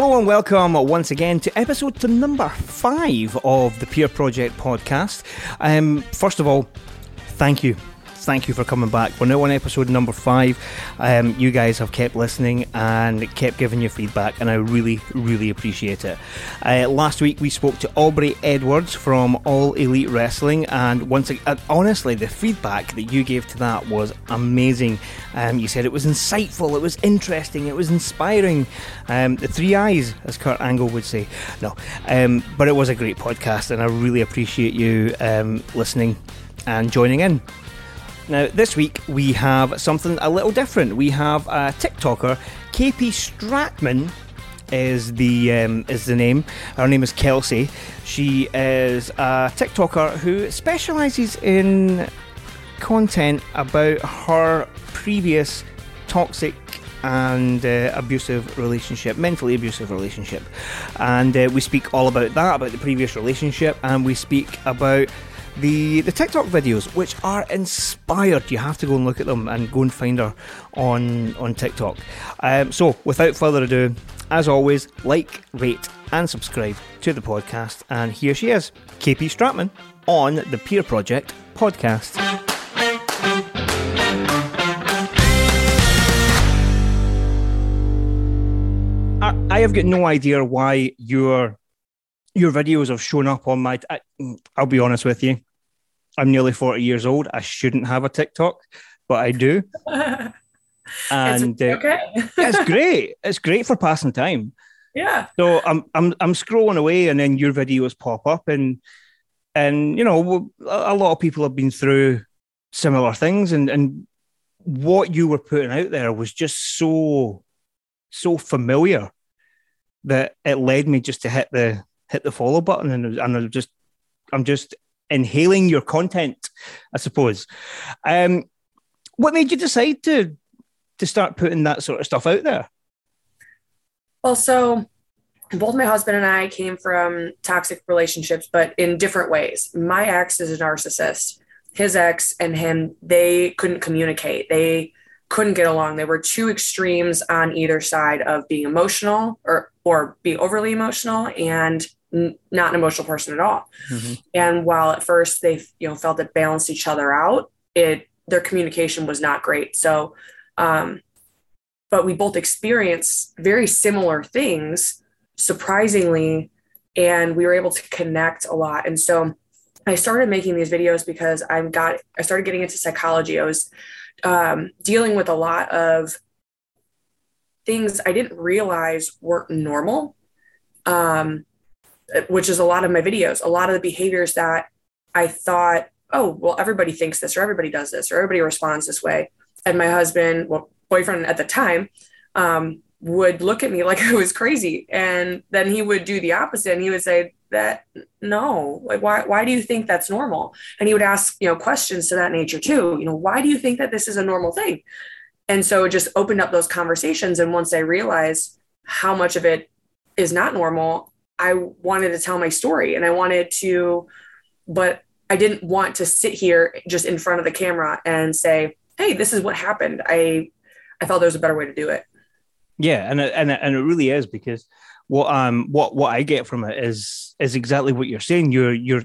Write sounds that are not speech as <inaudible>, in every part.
Hello and welcome once again to episode to number five of the Peer Project podcast. Um, first of all, thank you. Thank you for coming back. We're now on episode number five. Um, you guys have kept listening and kept giving your feedback, and I really, really appreciate it. Uh, last week we spoke to Aubrey Edwards from All Elite Wrestling, and once again, honestly, the feedback that you gave to that was amazing. Um, you said it was insightful, it was interesting, it was inspiring. Um, the three eyes, as Kurt Angle would say. No, um, but it was a great podcast, and I really appreciate you um, listening and joining in. Now, this week we have something a little different. We have a TikToker, KP Straatmann is the um, is the name. Her name is Kelsey. She is a TikToker who specialises in content about her previous toxic and uh, abusive relationship, mentally abusive relationship. And uh, we speak all about that, about the previous relationship, and we speak about the the TikTok videos, which are inspired. You have to go and look at them and go and find her on on TikTok. Um, so, without further ado, as always, like, rate, and subscribe to the podcast. And here she is, KP Straatmann, on the Peer Project podcast. I, I have got no idea why your your videos have shown up on my. I, I'll be honest with you. I'm nearly 40 years old. I shouldn't have a TikTok, but I do. <laughs> and <laughs> It's okay. uh, it's great. It's great for passing time. yeah. So I'm I'm I'm scrolling away, and then your videos pop up, and and you know a a lot of people have been through similar things, and and what you were putting out there was just so so familiar that it led me just to hit the hit the follow button, and and I'm just I'm just inhaling your content, I suppose. Um, what made you decide to to start putting that sort of stuff out there? Well, so both my husband and I came from toxic relationships, but in different ways. My ex is a narcissist. His ex and him, they couldn't communicate. They couldn't get along. They were two extremes on either side of being emotional or or being overly emotional and n- not an emotional person at all. And while at first they, you know, felt it balanced each other out, it their communication was not great. So, um, but we both experienced very similar things, surprisingly, and we were able to connect a lot. And so, I started making these videos because I got I started getting into psychology. I was um, dealing with a lot of things I didn't realize weren't normal. Um, which is a lot of my videos, a lot of the behaviors that I thought, oh, well, everybody thinks this or everybody does this or everybody responds this way. And my husband, well, boyfriend at the time, um, would look at me <laughs> like I was crazy. And then he would do the opposite and he would say, that no, like why why do you think that's normal? And he would ask, you know, questions to that nature too. You know, why do you think that this is a normal thing? And so it just opened up those conversations. And once I realized how much of it is not normal, I wanted to tell my story and I wanted to, but I didn't want to sit here just in front of the camera and say, "Hey, this is what happened." I I felt there was a better way to do it. Yeah, and and and it really is because what um what what I get from it is is exactly what you're saying. You're you're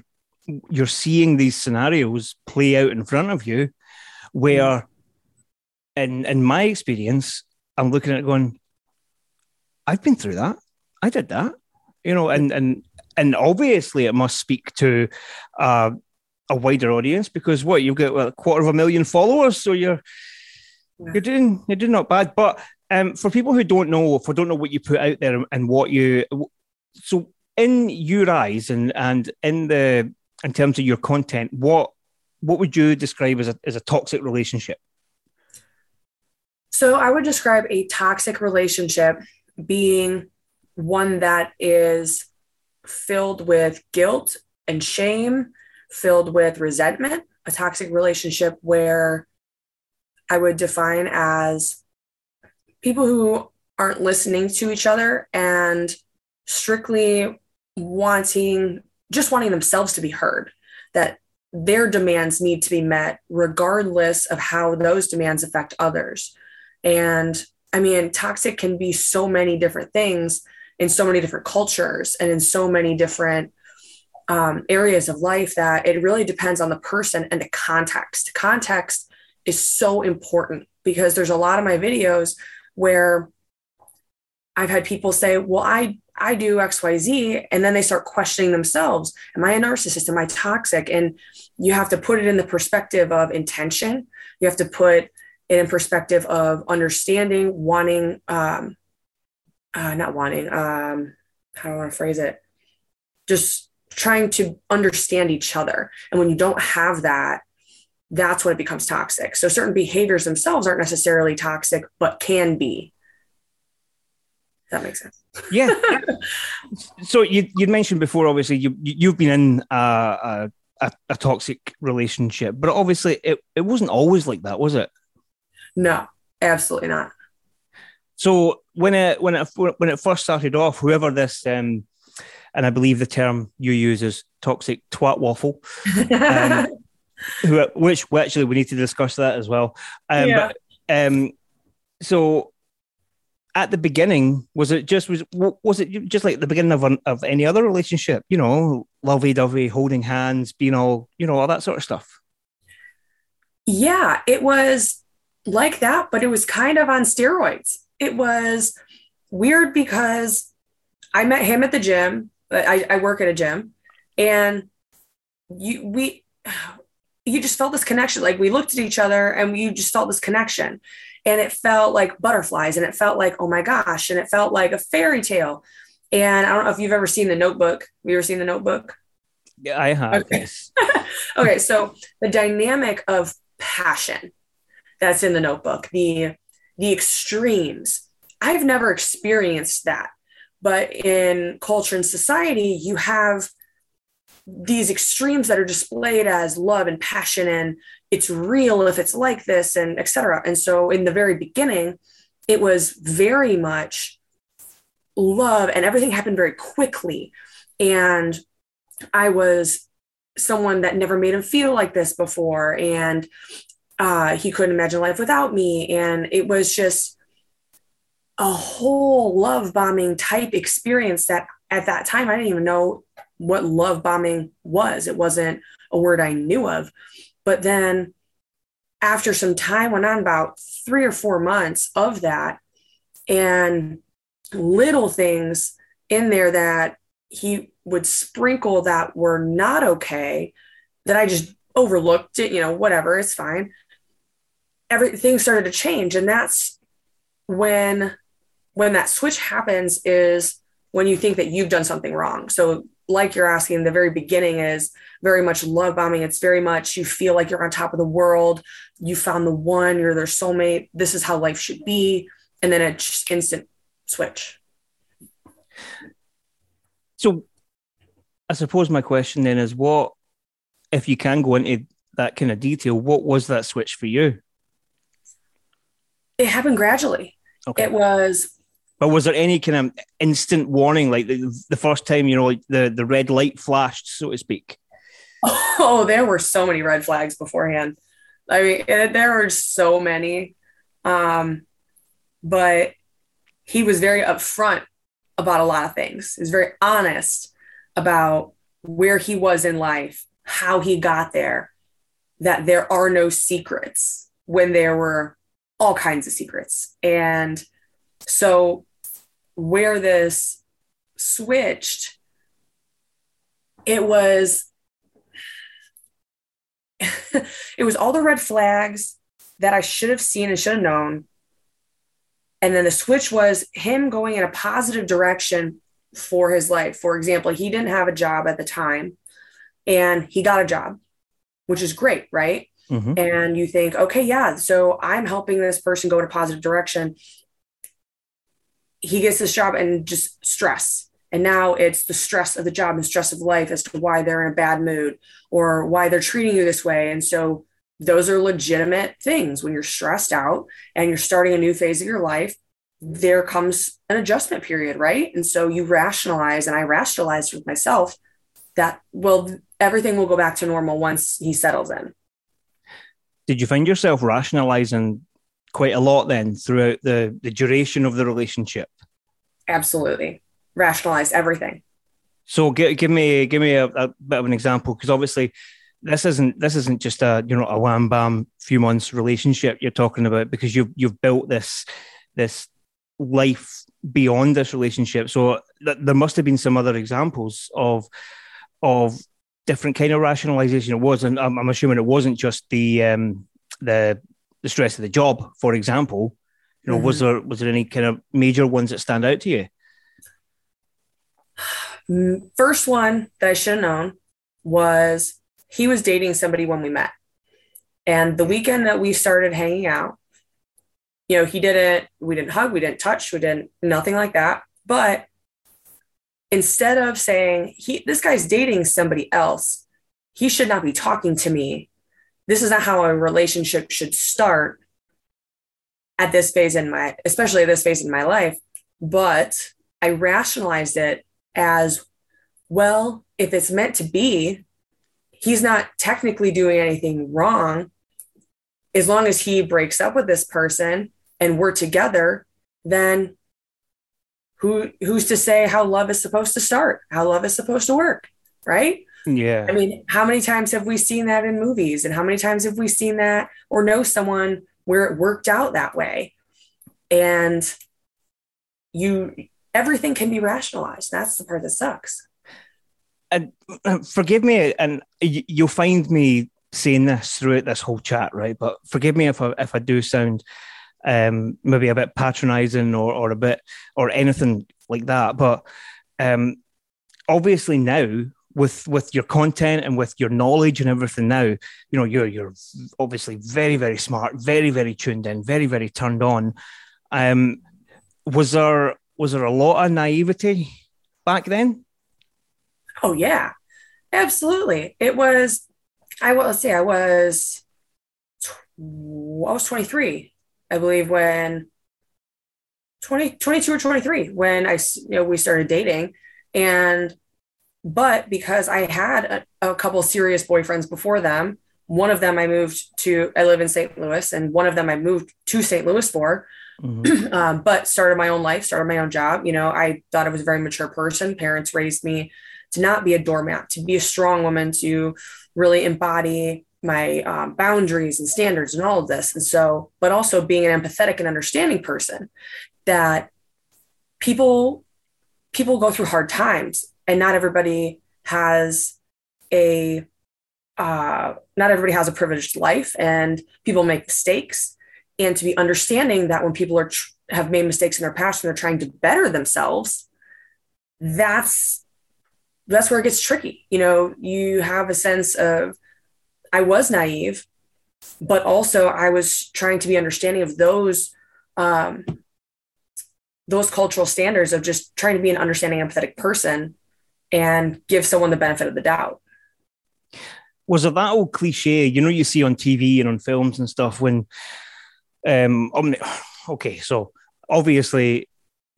you're seeing these scenarios play out in front of you, where, in in my experience, I'm looking at it going, I've been through that. I did that, you know, and and and obviously it must speak to uh, a wider audience because what you've got a quarter of a million followers, so you're you're doing you're doing not bad. But um, for people who don't know, if don't know what you put out there and what you, so in your eyes and and in the in terms of your content, what what would you describe as a as a toxic relationship? So I would describe a toxic relationship being one that is filled with guilt and shame, filled with resentment, a toxic relationship where I would define as people who aren't listening to each other and strictly wanting just wanting themselves to be heard that their demands need to be met regardless of how those demands affect others. And i mean toxic can be so many different things in so many different cultures and in so many different um, areas of life that it really depends on the person and the context context is so important because there's a lot of my videos where I've had people say, well, I, I do XYZ. And then they start questioning themselves. Am I a narcissist? Am I toxic? And you have to put it in the perspective of intention. You have to put it in perspective of understanding, wanting, um, uh, not wanting, um, how do I want to phrase it? Just trying to understand each other. And when you don't have that, that's when it becomes toxic. So certain behaviors themselves aren't necessarily toxic, but can be. That makes sense. Yeah. <laughs> so you you mentioned before, obviously you you've been in a, a, a toxic relationship, but obviously it, it wasn't always like that, was it? No, absolutely not. So when it when it when it first started off, whoever this um, and I believe the term you use is toxic twat waffle. Um, <laughs> who, which well, actually we need to discuss that as well. Um, yeah. But, um, so at the beginning, was it just was was it just like the beginning of an, of any other relationship? You know, lovey dovey, holding hands, being all you know, all that sort of stuff. Yeah, it was like that, but it was kind of on steroids. It was weird because I met him at the gym. I, I work at a gym, and you we you just felt this connection. Like we looked at each other and you just felt this connection. And it felt like butterflies and it felt like, oh my gosh. And it felt like a fairy tale. And I don't know if you've ever seen the notebook. Have you ever seen the notebook? Yeah, I have. Okay. <laughs> okay. So the dynamic of passion that's in the notebook, the the extremes. I've never experienced that. But in culture and society, you have these extremes that are displayed as love and passion and it's real if it's like this and etc and so in the very beginning it was very much love and everything happened very quickly and i was someone that never made him feel like this before and uh, he couldn't imagine life without me and it was just a whole love bombing type experience that at that time i didn't even know what love bombing was. It wasn't a word I knew of. But then after some time went on about three or four months of that and little things in there that he would sprinkle that were not okay that I just overlooked it, you know, whatever, it's fine. Everything started to change. And that's when when that switch happens is when you think that you've done something wrong. So like you're asking, the very beginning is very much love bombing. It's very much you feel like you're on top of the world. You found the one, you're their soulmate. This is how life should be. And then just instant switch. So I suppose my question then is what, if you can go into that kind of detail, what was that switch for you? It happened gradually. Okay. It was but was there any kind of instant warning, like the, the first time, you know, like the, the red light flashed, so to speak? <laughs> Oh, there were so many red flags beforehand. I mean, there were so many. Um, but he was very upfront about a lot of things. He was very honest about where he was in life, how he got there, that there are no secrets when there were all kinds of secrets. And so, where this switched, it was <laughs> it was all the red flags that I should have seen and should have known. And then the switch was him going in a positive direction for his life. For example, he didn't have a job at the time and he got a job, which is great, right? Mm-hmm. And you think, okay, yeah, so I'm helping this person go in a positive direction. He gets this job and just stress. And now it's the stress of the job and stress of life as to why they're in a bad mood or why they're treating you this way. And so those are legitimate things when you're stressed out and you're starting a new phase of your life there comes an adjustment period right and so you rationalize and i rationalized with myself that well everything will go back to normal once he settles in did you find yourself rationalizing quite a lot then throughout the the duration of the relationship absolutely rationalize everything. So give, give me give me a, a bit of an example because obviously this isn't this isn't just a you know a wham bam few months relationship you're talking about because you've you've built this this life beyond this relationship. So th- there must have been some other examples of of different kind of rationalization. It was, and I'm, I'm assuming it wasn't just the um, the the stress of the job, for example. You know, mm-hmm. was there was there any kind of major ones that stand out to you? First one that I should have known was he was dating somebody when we met. And the weekend that we started hanging out, you know, he didn't, we didn't hug, we didn't touch, we didn't, nothing like that. But instead of saying, he, this guy's dating somebody else, he should not be talking to me. This is not how a relationship should start at this phase in my, especially at this phase in my life. But I rationalized it as well, if it's meant to be, he's not technically doing anything wrong. As long as he breaks up with this person and we're together, then who who's to say how love is supposed to start, how love is supposed to work, right? Yeah. I mean, how many times have we seen that in movies? And how many times have we seen that or know someone where it worked out that way? And you everything can be rationalized. That's the part that sucks. And uh, forgive me, and you'll find me saying this throughout this whole chat, right? But forgive me if I if I do sound um, maybe a bit patronizing or or a bit or anything like that. But um, obviously now with with your content and with your knowledge and everything now, you know you're you're obviously very very smart, very very tuned in, very very turned on. Um, was there was there a lot of naivety back then? Oh yeah, absolutely. It was. I will say I was. I was 23, I believe, when 20, 22 or 23 when I you know we started dating, and but because I had a, a couple serious boyfriends before them, one of them I moved to. I live in St. Louis, and one of them I moved to St. Louis for Mm-hmm. <clears throat> um, but started my own life, started my own job. You know, I thought I was a very mature person. Parents raised me to not be a doormat, to be a strong woman, to really embody my um, boundaries and standards and all of this. And so, but also being an empathetic and understanding person that people people go through hard times and not everybody has a uh, not everybody has a privileged life and people make mistakes and to be understanding that when people are tr- have made mistakes in their past and they're trying to better themselves that's that's where it gets tricky you know you have a sense of i was naive but also i was trying to be understanding of those um those cultural standards of just trying to be an understanding empathetic person and give someone the benefit of the doubt. Was it that old cliche you know you see on tv and on films and stuff when um, <sighs> okay, so obviously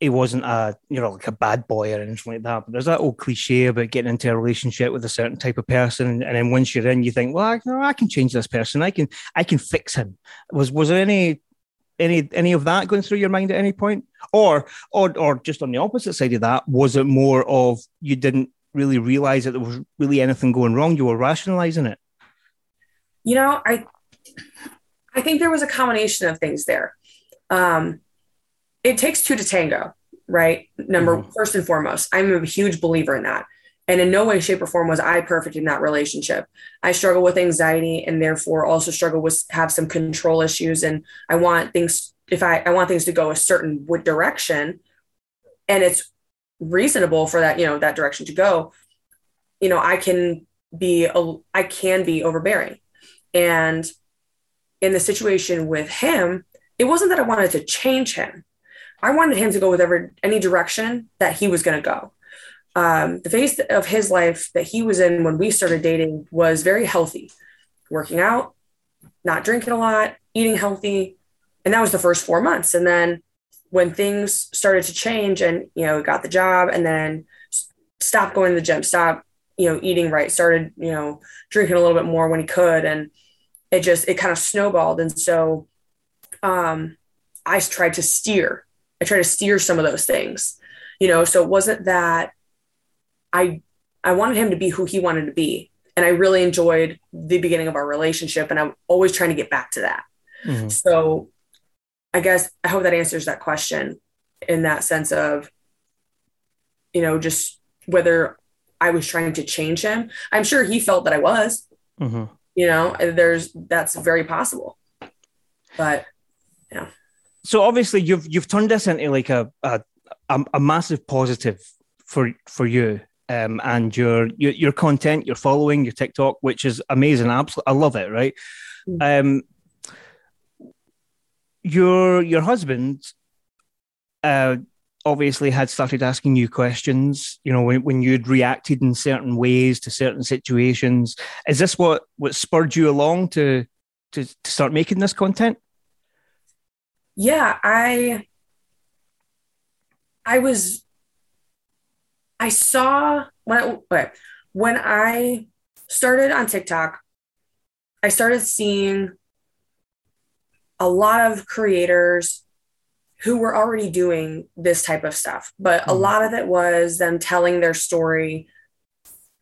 he wasn't a you know like a bad boy or anything like that. But there's that old cliche about getting into a relationship with a certain type of person, and then once you're in, you think, well, I, I can change this person. I can I can fix him. Was was there any any any of that going through your mind at any point, or or or just on the opposite side of that, was it more of you didn't really realize that there was really anything going wrong? You were rationalizing it. You know, I I think there was a combination of things there. Um, it takes two to tango, right? Number mm-hmm. first and foremost, I'm a huge believer in that. And in no way, shape, or form was I perfect in that relationship. I struggle with anxiety and therefore also struggle with have some control issues. And I want things if I, I want things to go a certain direction and it's reasonable for that, you know, that direction to go, you know, I can be a, I can be overbearing. And in the situation with him, it wasn't that I wanted to change him. I wanted him to go whatever any direction that he was going to go um, the phase of his life that he was in when we started dating was very healthy, working out, not drinking a lot, eating healthy. And that was the first four months. And then when things started to change and, you know, got the job and then stopped going to the gym, stopped, you know, eating right, started, you know, drinking a little bit more when he could. And it just, it kind of snowballed. And so um, I tried to steer, I tried to steer some of those things, you know, so it wasn't that I I wanted him to be who he wanted to be. And I really enjoyed the beginning of our relationship. And I'm always trying to get back to that. Mm-hmm. So I guess I hope that answers that question in that sense of, you know, just whether I was trying to change him. I'm sure he felt that I was. Mm-hmm. You know, there's that's very possible. But yeah. So obviously you've you've turned this into like a a, a massive positive for for you um, and your, your, your content, your following, your TikTok, which is amazing. Absolutely, I love it. Right. Mm. Um, your your husband, uh, obviously had started asking you questions. You know, when when you'd reacted in certain ways to certain situations. Is this what what spurred you along to to, to start making this content? Yeah, I I was I saw when I, when I started on TikTok, I started seeing a lot of creators who were already doing this type of stuff, but mm-hmm. a lot of it was them telling their story,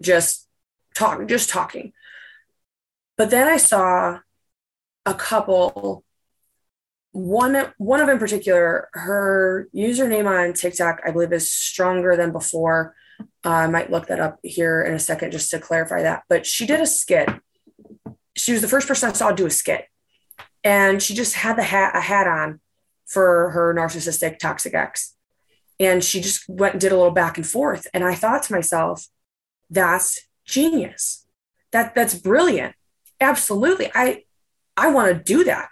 just talk, just talking. But then I saw a couple one one of in particular, her username on TikTok, I believe, is stronger than before. Uh, I might look that up here in a second just to clarify that. But she did a skit. She was the first person I saw do a skit, and she just had the hat a hat on for her narcissistic toxic ex, and she just went and did a little back and forth. And I thought to myself, that's genius. That that's brilliant. Absolutely, I I want to do that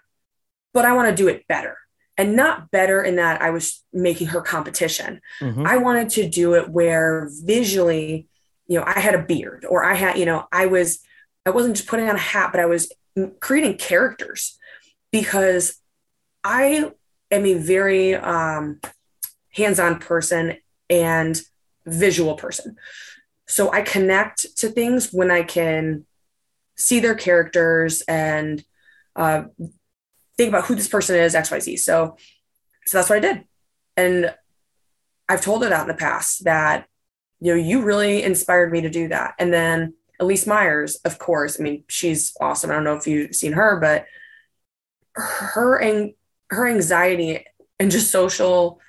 but I want to do it better. And not better in that I was making her competition. Mm-hmm. I wanted to do it where visually, you know, I had a beard or I had, you know, I was, I wasn't just putting on a hat, but I was creating characters because I am a very um, hands on person and visual person. So I connect to things when I can see their characters and uh, think about who this person is, XYZ. So, so that's what I did. And I've told her that in the past that, you know, you really inspired me to do that. And then Elyse Myers, of course, I mean, she's awesome. I don't know if you've seen her, but her and her anxiety and just social,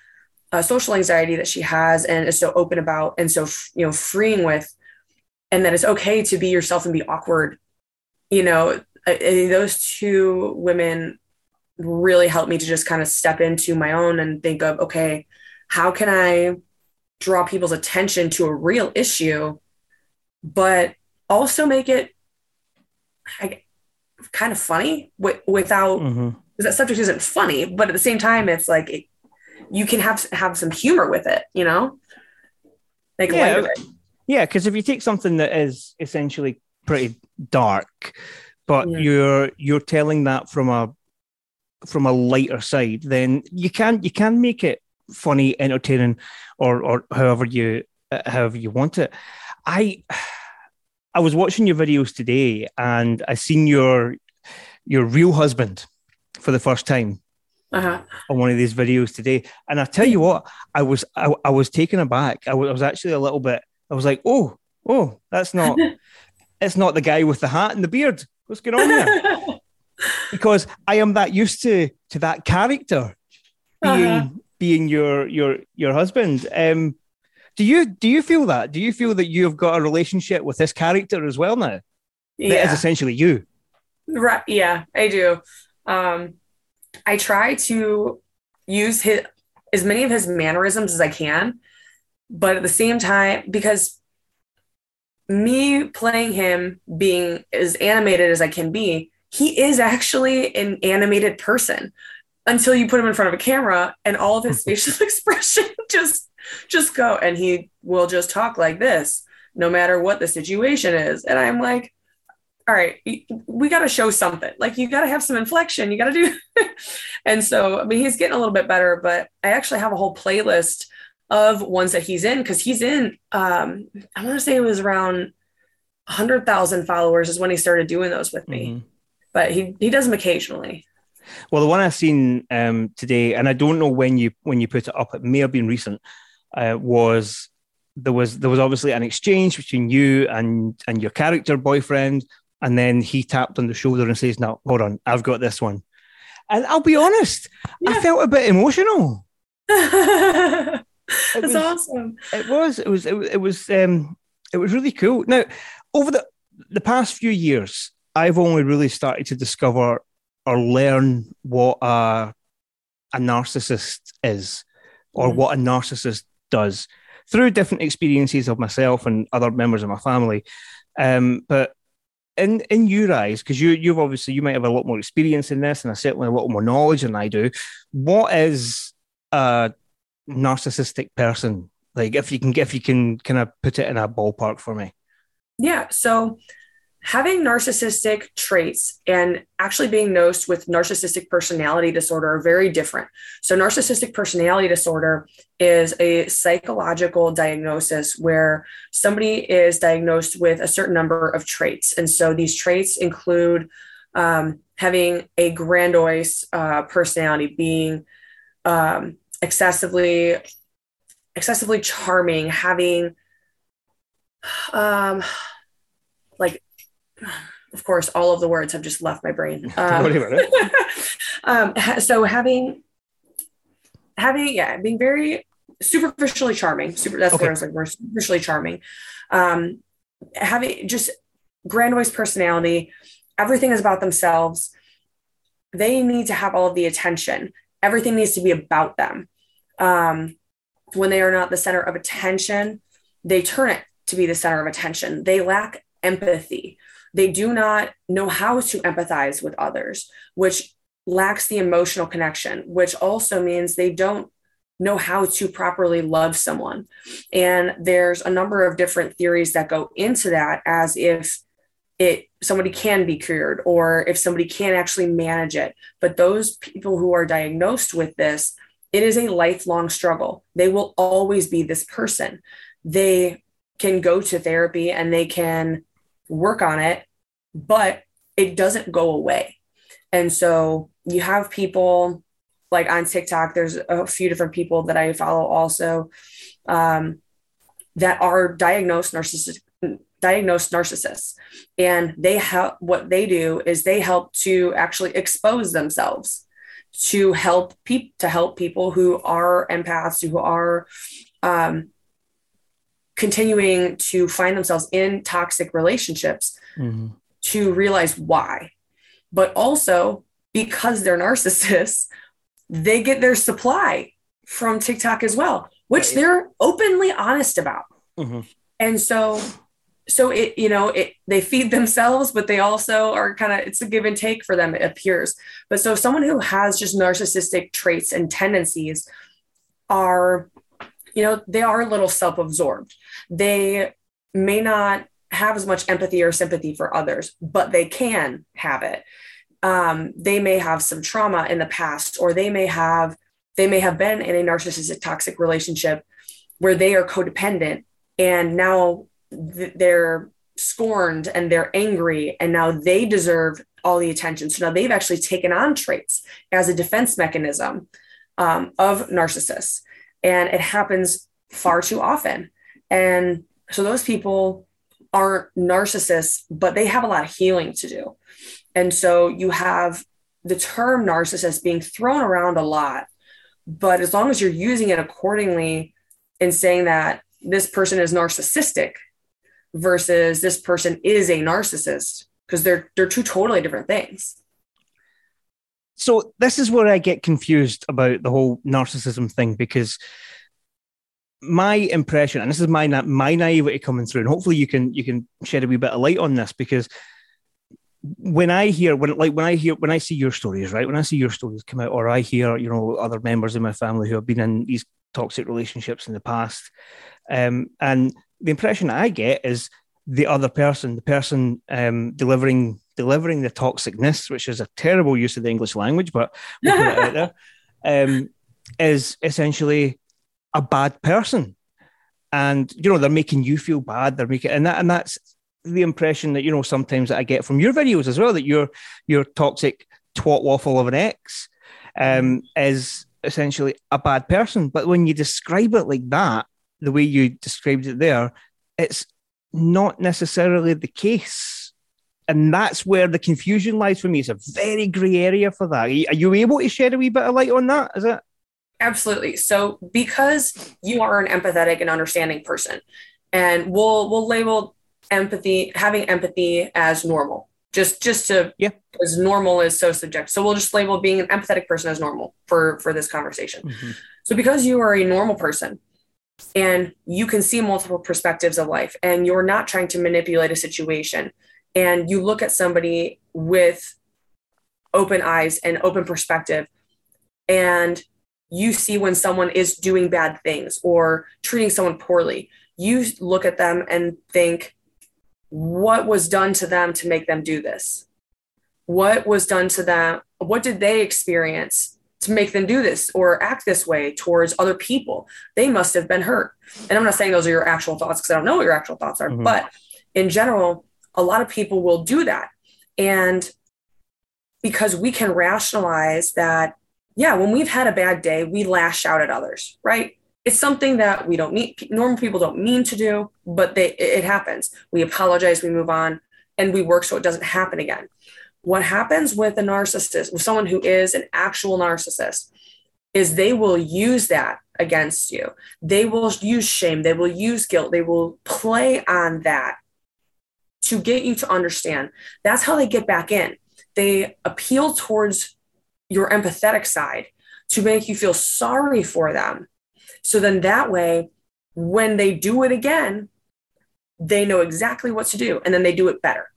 uh, social anxiety that she has and is so open about and so, you know, freeing with, and that it's okay to be yourself and be awkward. You know, those two women really helped me to just kind of step into my own and think of, okay, how can I draw people's attention to a real issue, but also make it I, kind of funny w- without, because mm-hmm. that subject isn't funny, but at the same time, it's like, it, you can have, have some humor with it, you know? Like, yeah, yeah. Cause if you take something that is essentially pretty dark, but yeah. you're, you're telling that from a, from a lighter side, then you can you can make it funny, entertaining, or or however you uh, however you want it. I I was watching your videos today, and I seen your your real husband for the first time. Uh-huh. on one of these videos today, and I tell you what, I was I, I was taken aback. I was, I was actually a little bit. I was like, oh, oh, that's not. <laughs> it's not the guy with the hat and the beard. What's going on there? <laughs> because I am that used to to that character being Uh-huh. being your your your husband. Um, do you do you feel that? Do you feel that you have got a relationship with this character as well now? That is essentially you. Right. Yeah, I do. Um, I try to use his as many of his mannerisms as I can, but at the same time, because me playing him being as animated as I can be, he is actually an animated person until you put him in front of a camera and all of his <laughs> facial <laughs> expression just just go. And he will just talk like this no matter what the situation is. And i'm like all right we got to show something. Like you got to have some inflection. You got to do <laughs> and so i mean he's getting a little bit better but i actually have a whole playlist of ones that he's in because he's in um i want to say it was around 100000 followers is when he started doing those with me. Mhm. But he he does them occasionally Well, the one I've seen um, today, and I don't know when you when you put it up. It may have been recent. Uh, was there was there was obviously an exchange between you and and your character boyfriend, and then he tapped on the shoulder and says, "Now hold on, I've got this one." And I'll be honest, I felt a bit emotional. <laughs> that's was- awesome It was it was it was it was, um, it was really cool. Now, over the the past few years, I've only really started to discover or learn what a a narcissist is, or Mhm. what a narcissist does through different experiences of myself and other members of my family. Um, but in in your eyes, because you you've obviously you might have a lot more experience in this, and I certainly a lot more knowledge than I do. What is a narcissistic person like? If you can, if you can, kind of put it in a ballpark for me. Yeah. So having narcissistic traits and actually being diagnosed with narcissistic personality disorder are very different. So, narcissistic personality disorder is a psychological diagnosis where somebody is diagnosed with a certain number of traits. And so these traits include um, having a grandiose uh, personality, being um, excessively excessively charming, having um like <sighs> of course all of the words have just left my brain <laughs> um, <laughs> um so having having yeah being very superficially charming super that's Okay. what i was like we're superficially charming um having just grandiose personality everything is about themselves they need to have all of the attention everything needs to be about them um when they are not the center of attention they turn it to be the center of attention. They lack empathy. They do not know how to empathize with others, which lacks the emotional connection, which also means they don't know how to properly love someone. And there's a number of different theories that go into that as if it somebody can be cured or if somebody can actually manage it. But those people who are diagnosed with this, it is a lifelong struggle. They will always be this person. They can go to therapy and they can work on it, but it doesn't go away. And so you have people like on TikTok, there's a few different people that I follow also um, that are diagnosed narcissistic diagnosed narcissists and they help what they do is they help to actually expose themselves to help people to help people who are empaths who are um, continuing to find themselves in toxic relationships Mhm. to realize why. But also because they're narcissists, they get their supply from TikTok as well, which Right. they're openly honest about. Mhm. And so so it you know it they feed themselves but they also are kind of it's a give and take for them it appears but so someone who has just narcissistic traits and tendencies are you know they are a little self-absorbed they may not have as much empathy or sympathy for others but they can have it um, they may have some trauma in the past or they may have they may have been in a narcissistic toxic relationship where they are codependent and now th- they're scorned and they're angry and now they deserve all the attention. So now they've actually taken on traits as a defense mechanism um, of narcissists. And it happens far too often. And so those people aren't narcissists, but they have a lot of healing to do. And so you have the term narcissist being thrown around a lot. But as long as you're using it accordingly and saying that this person is narcissistic versus this person is a narcissist, because they're they're two totally different things. So this is where I get confused about the whole narcissism thing because my impression, and this is my my naivety coming through, and hopefully you can you can shed a wee bit of light on this because when I hear when like when I hear when I see your stories, right? When I see your stories come out, or I hear you know other members of my family who have been in these toxic relationships in the past, um, and the impression I get is the other person, the person um, delivering delivering the toxicness, which is a terrible use of the English language, but we'll put it out there, <laughs> um, is essentially a bad person. And you know, they're making you feel bad. They're making and that and that's the impression that, you know, sometimes that I get from your videos as well, that your your toxic twat waffle of an ex um, is essentially a bad person. But when you describe it like that, the way you described it there, it's not necessarily the case. And that's where the confusion lies for me. It's a very grey area for that. Are you able to shed a wee bit of light on that? Is it? Absolutely. So because you are an empathetic and understanding person, and we'll we'll label empathy having empathy as normal. Just just to yeah, because normal is so subjective. So we'll just label being an empathetic person as normal for for this conversation. Mm-hmm. So because you are a normal person, and you can see multiple perspectives of life and you're not trying to manipulate a situation and you look at somebody with open eyes and open perspective and you see when someone is doing bad things or treating someone poorly you look at them and think what was done to them to make them do this what was done to them what did they experience to make them do this or act this way towards other people. They must have been hurt. And I'm not saying those are your actual thoughts because I don't know what your actual thoughts are, mm-hmm. but in general, a lot of people will do that. And because we can rationalize that, yeah, when we've had a bad day, we lash out at others, right? It's something that we don't mean, normal people don't mean to do, but they, it happens. We apologize, we move on, and we work so it doesn't happen again what happens with a narcissist, with someone who is an actual narcissist, is they will use that against you. They will use shame, they will use guilt, they will play on that to get you to understand. That's how they get back in. They appeal towards your empathetic side to make you feel sorry for them. So then that way, when they do it again, they know exactly what to do and then they do it better.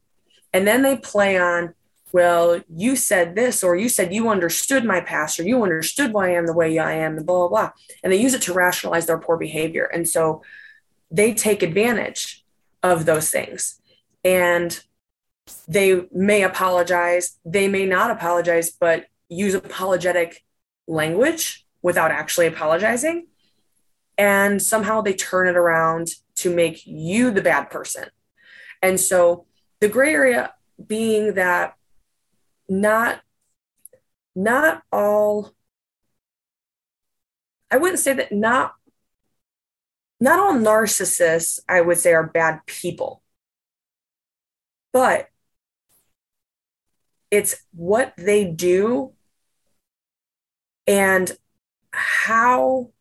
And then they play on well, you said this, or you said you understood my past, or you understood why I am the way I am, and blah, blah, blah. And they use it to rationalize their poor behavior. And so they take advantage of those things. And they may apologize, they may not apologize, but use apologetic language without actually apologizing. And somehow they turn it around to make you the bad person. And so the gray area being that not not all I wouldn't say that not not all narcissists I would say are bad people. But it's what they do and how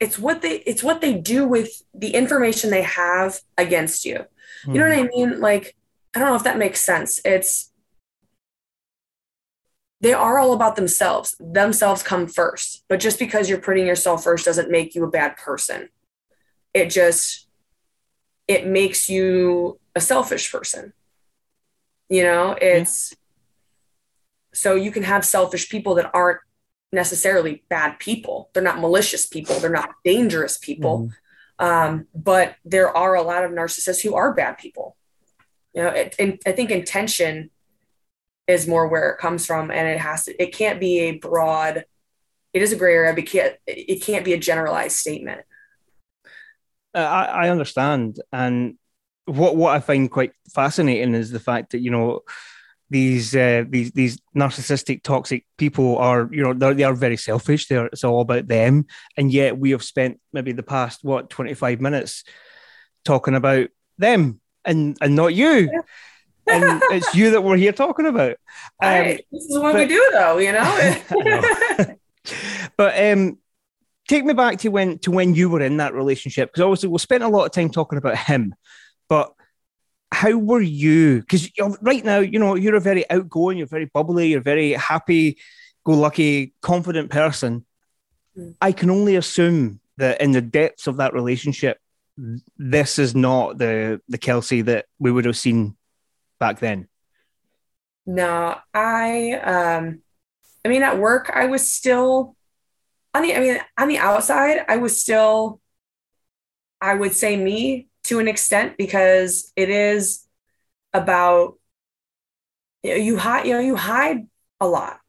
it's what they it's what they do with the information they have against you. You know what I hmm. mean? Like I don't know if that makes sense. It's they are all about themselves. Themselves come first. But just because you're putting yourself first doesn't make you a bad person. It just it makes you a selfish person. You know, it's yeah. so you can have selfish people that aren't necessarily bad people. They're not malicious people. They're not dangerous people. Mm-hmm. Um, but there are a lot of narcissists who are bad people you know it, and i think intention is more where it comes from and it has to it can't be a broad it is a gray area but it can't, it can't be a generalized statement I, I understand, and what what I find quite fascinating is the fact that you know these uh, these these narcissistic toxic people are you know they're, they are very selfish. They're it's all about them. And yet we have spent maybe the past what 25 minutes talking about them and and not you. And <laughs> it's you that we're here talking about. Um, right. this is what but, we do though you know, <laughs> know. <laughs> but um take me back to when to when you were in that relationship because obviously we spent a lot of time talking about him but how were you? Because right now, you know, you're a very outgoing, you're very bubbly, you're very happy, go lucky, confident person. Mm. I can only assume that in the depths of that relationship, this is not the the Kelsey that we would have seen back then. No, I um I mean at work I was still on the I mean on the outside I was still I would say me to an extent because it is about you, know, you hide you know you hide a lot.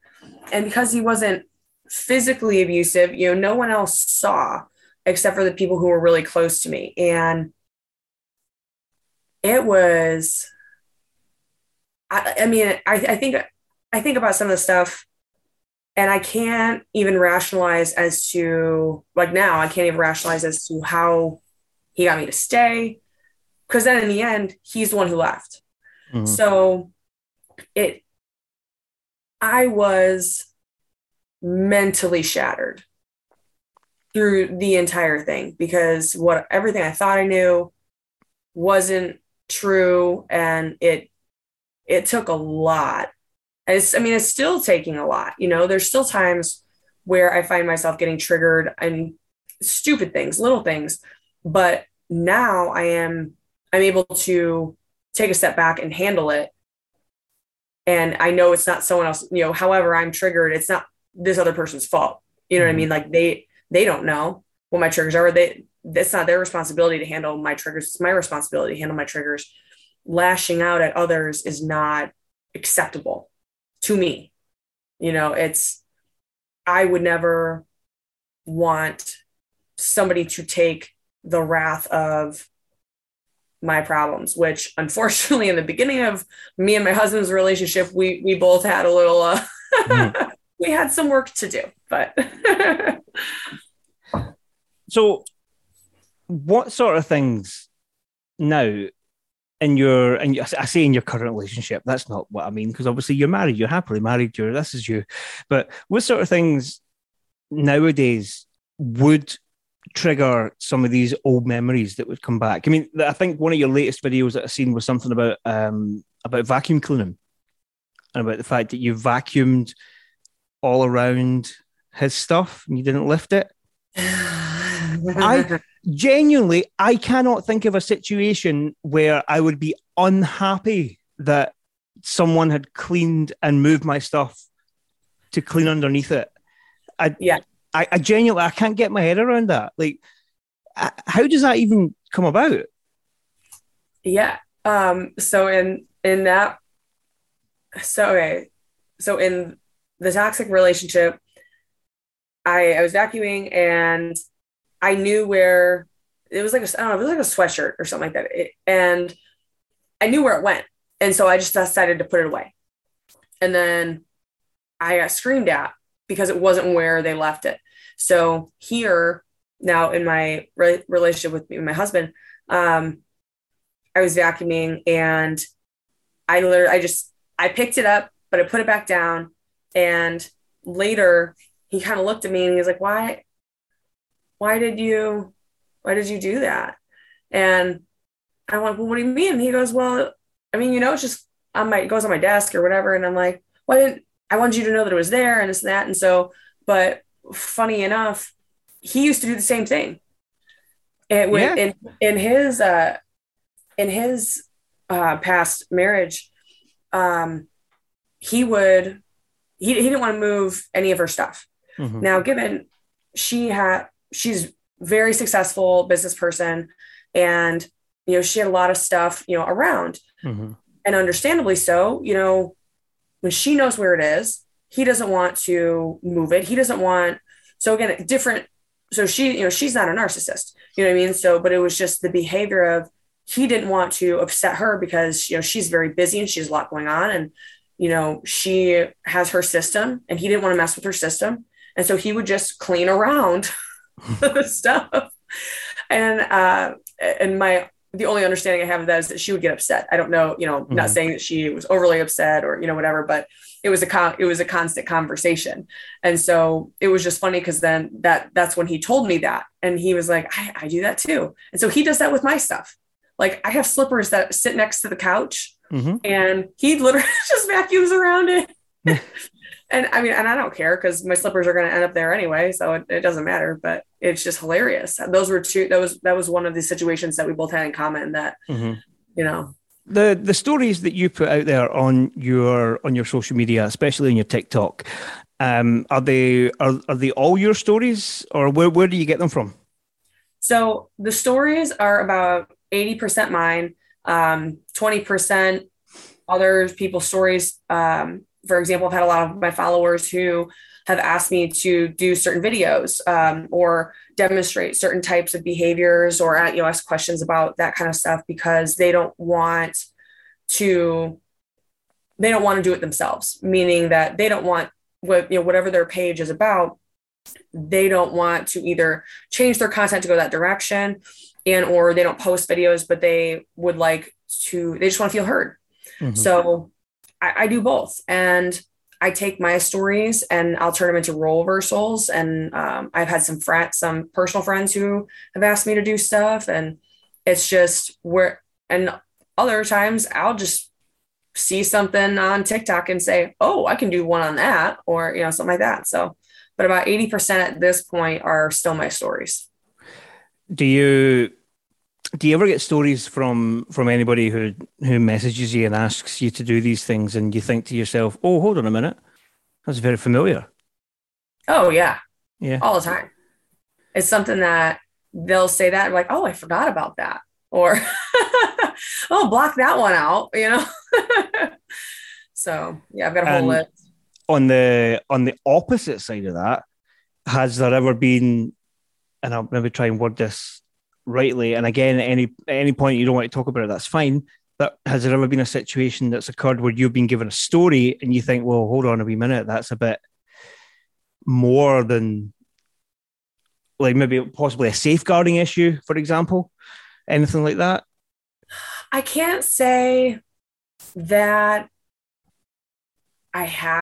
And because he wasn't physically abusive you know no one else saw except for the people who were really close to me. And it was i, I mean I, I think i think about some of the stuff and i can't even rationalize as to like now i can't even rationalize as to how he got me to stay. Because then in the end, he's the one who left. Mm-hmm. So it, I was mentally shattered through the entire thing because what everything I thought I knew wasn't true and it it took a lot. It's, I mean, it's still taking a lot. You know, there's still times where I find myself getting triggered and stupid things, little things but now I am I'm able to take a step back and handle it. And I know it's not someone else, you know, however I'm triggered, it's not this other person's fault. You know mm-hmm. what I mean? Like they they don't know what my triggers are. They it's not their responsibility to handle my triggers. It's my responsibility to handle my triggers. Lashing out at others is not acceptable to me. You know, it's I would never want somebody to take the wrath of my problems which unfortunately in the beginning of me and my husband's relationship we we both had a little uh, mm. <laughs> we had some work to do but <laughs> so what sort of things now in your and I say in your current relationship that's not what I mean because obviously you're married you're happily married you're this is you but what sort of things nowadays would trigger some of these old memories that would come back. I mean, I think one of your latest videos that I've seen was something about um, about vacuum cleaning and about the fact that you vacuumed all around his stuff and you didn't lift it. <laughs> I <laughs> genuinely, I cannot think of a situation where I would be unhappy that someone had cleaned and moved my stuff to clean underneath it. I, yeah. I, I genuinely I can't get my head around that. Like, how does that even come about? Yeah. Um. So in in that, so okay, so in the toxic relationship, I I was vacuuming and I knew where it was like a I don't know it was like a sweatshirt or something like that, it, and I knew where it went, and so I just decided to put it away, and then I got screamed at because it wasn't where they left it. So here now in my re- relationship with me, my husband, um, I was vacuuming and I literally, I just, I picked it up, but I put it back down. And later he kind of looked at me and he was like, why, why did you, why did you do that? And I'm like, well, what do you mean? And he goes, well, I mean, you know, it's just on my, it goes on my desk or whatever. And I'm like, why didn't, I wanted you to know that it was there and it's and that. And so, but funny enough, he used to do the same thing. It, yeah. in, in his uh, in his uh, past marriage, um, he would he, he didn't want to move any of her stuff. Mm-hmm. Now, given she had she's very successful business person, and you know she had a lot of stuff you know around, mm-hmm. and understandably so. You know, when she knows where it is, he doesn't want to move it. He doesn't want. So again, different so she, you know, she's not a narcissist, you know what I mean? So, but it was just the behavior of he didn't want to upset her because, you know, she's very busy and she has a lot going on. And, you know, she has her system and he didn't want to mess with her system. And so he would just clean around <laughs> <laughs> stuff. And, uh, and my, the only understanding I have of that is that she would get upset. I don't know, you know, mm-hmm. not saying that she was overly upset or, you know, whatever, but it was a con- it was a constant conversation. And so it was just funny because then that that's when he told me that. And he was like, I, I do that too. And so he does that with my stuff. Like I have slippers that sit next to the couch mm-hmm. and he literally <laughs> just vacuums around it. <laughs> and I mean, and I don't care because my slippers are going to end up there anyway, so it, it, doesn't matter. But it's just hilarious. Those were two. That was that was one of the situations that we both had in common. That mm-hmm. you know, the the stories that you put out there on your on your social media, especially on your TikTok, um, are they are are they all your stories, or where where do you get them from? So the stories are about eighty percent mine, um, twenty percent other people's stories. Um, for example, I've had a lot of my followers who have asked me to do certain videos um, or demonstrate certain types of behaviors or you know ask questions about that kind of stuff because they don't want to they don't want to do it themselves meaning that they don't want what you know whatever their page is about they don't want to either change their content to go that direction and or they don't post videos but they would like to they just want to feel heard mm-hmm. so I, I do both. And I take my stories and I'll turn them into role reversals. And um, I've had some friends, some personal friends who have asked me to do stuff. And it's just where, and other times I'll just see something on TikTok and say, oh, I can do one on that or, you know, something like that. So, but about 80% at this point are still my stories. Do you do you ever get stories from from anybody who who messages you and asks you to do these things and you think to yourself oh hold on a minute. That's very familiar. Oh yeah. Yeah. All the time. It's something that they'll say that like oh i forgot about that. Or <laughs> oh block that one out you know? <laughs> So yeah i've got a whole and list. on the on the opposite side of that has there ever been and i'll maybe try and word this rightly, and again, at any at any point you don't want to talk about it, that's fine. But has there ever been a situation that's occurred where you've been given a story and you think, well, hold on a wee minute, that's a bit more than like maybe possibly a safeguarding issue, for example, anything like that? I can't say that I have.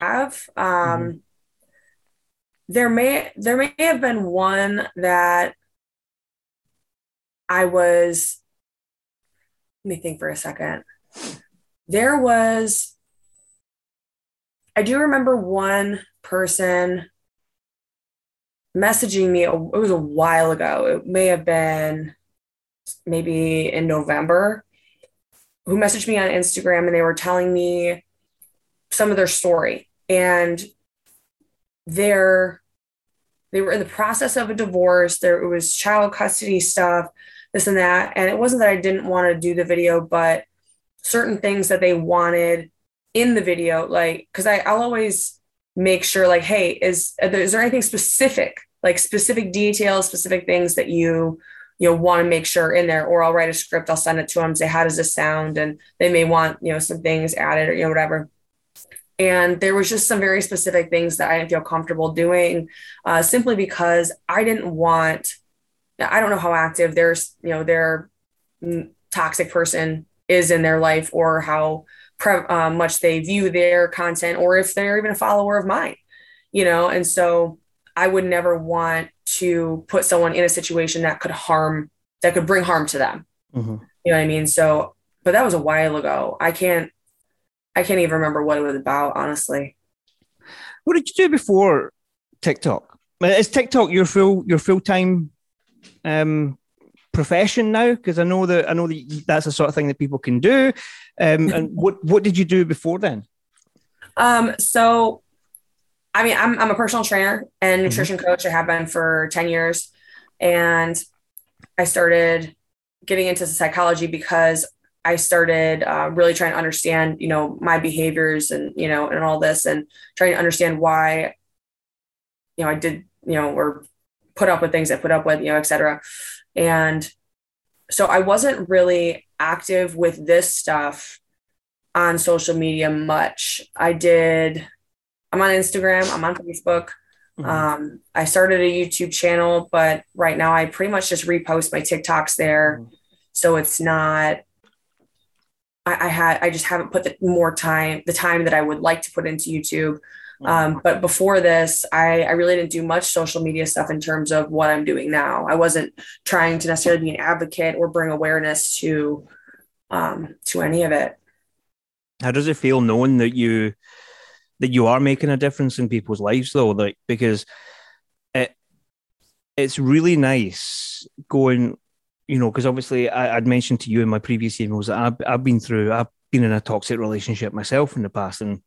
Have um, mm-hmm. there may there may have been one that I was let me think for a second. there was I do remember one person messaging me, it was a while ago. It may have been maybe in November, who messaged me on Instagram and they were telling me some of their story. And they're they were in the process of a divorce. There it was child custody stuff, this and that. And it wasn't that I didn't want to do the video, but certain things that they wanted in the video like because i'll always make sure like hey is is there anything specific like specific details specific things that you you know want to make sure in there or i'll write a script i'll send it to them say how does this sound and they may want you know some things added or you know whatever and there was just some very specific things that i didn't feel comfortable doing uh, simply because i didn't want i don't know how active there's you know their toxic person is in their life or how pre- uh, much they view their content or if they're even a follower of mine, you know? And so I would never want to put someone in a situation that could harm, that could bring harm to them. Mm-hmm. You know what I mean? So, but that was a while ago. I can't, I can't even remember what it was about, honestly. What did you do before TikTok? Is TikTok your full your full time um, profession now? Because I know that I know that that's the sort of thing that people can do. Um, and <laughs> what what did you do before then? Um, so, I mean, I'm I'm a personal trainer and mm-hmm. nutrition mm-hmm. coach. I have been for ten years, and I started getting into psychology because I started uh, really trying to understand, you know, my behaviors and you know, and all this, and trying to understand why, you know, I did, you know, or put up with things I put up with, you know, et cetera. And so I wasn't really active with this stuff on social media much. I did, I'm on Instagram, I'm on Facebook. Mm-hmm. Um, I started a YouTube channel, but right now I pretty much just repost my TikToks there. Mm-hmm. So it's not, I, I, had, I just haven't put the more time, the time that I would like to put into YouTube. Um, but before this, I, I really didn't do much social media stuff in terms of what I'm doing now. I wasn't trying to necessarily be an advocate or bring awareness to um, to any of it. How does it feel knowing that you that you are making a difference in people's lives, though? Like because it it's really nice going, you know, because obviously I, would mentioned to you in my previous emails that I've, I've been through, I've been in a toxic relationship myself in the past, and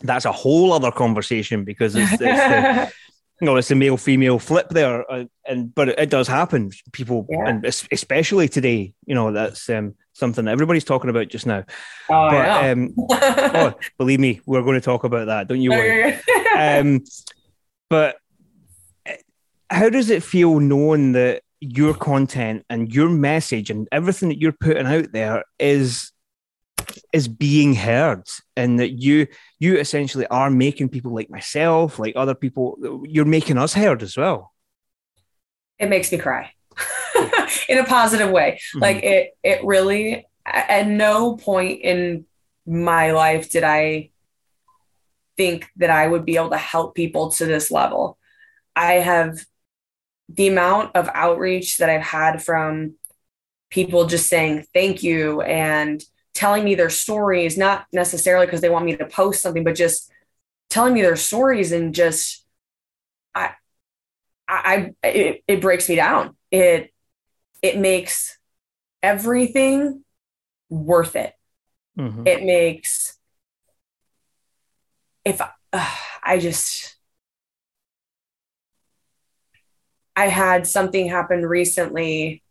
that's a whole other conversation because it's, it's the, <laughs> you know, it's a male female flip there, uh, and but it, it, does happen. People, yeah. and especially today, you know, that's um, something that everybody's talking about just now. Oh, but, um, <laughs> oh, believe me, we're going to talk about that. Don't you worry. um, but eh, how does it feel knowing that your content and your message and everything that you're putting out there is is being heard and that you you essentially are making people like myself like other people you're making us heard as well. It makes me cry. <laughs> In a positive way. Mm-hmm. like it it really at no point in my life did i think that i would be able to help people to this level. I have the amount of outreach that i've had from people just saying thank you and telling me their stories, not necessarily because they want me to post something, but just telling me their stories and just I I it, it breaks me down. It it makes everything worth it. Mm-hmm. It makes if uh, <sighs> I just I had something happen recently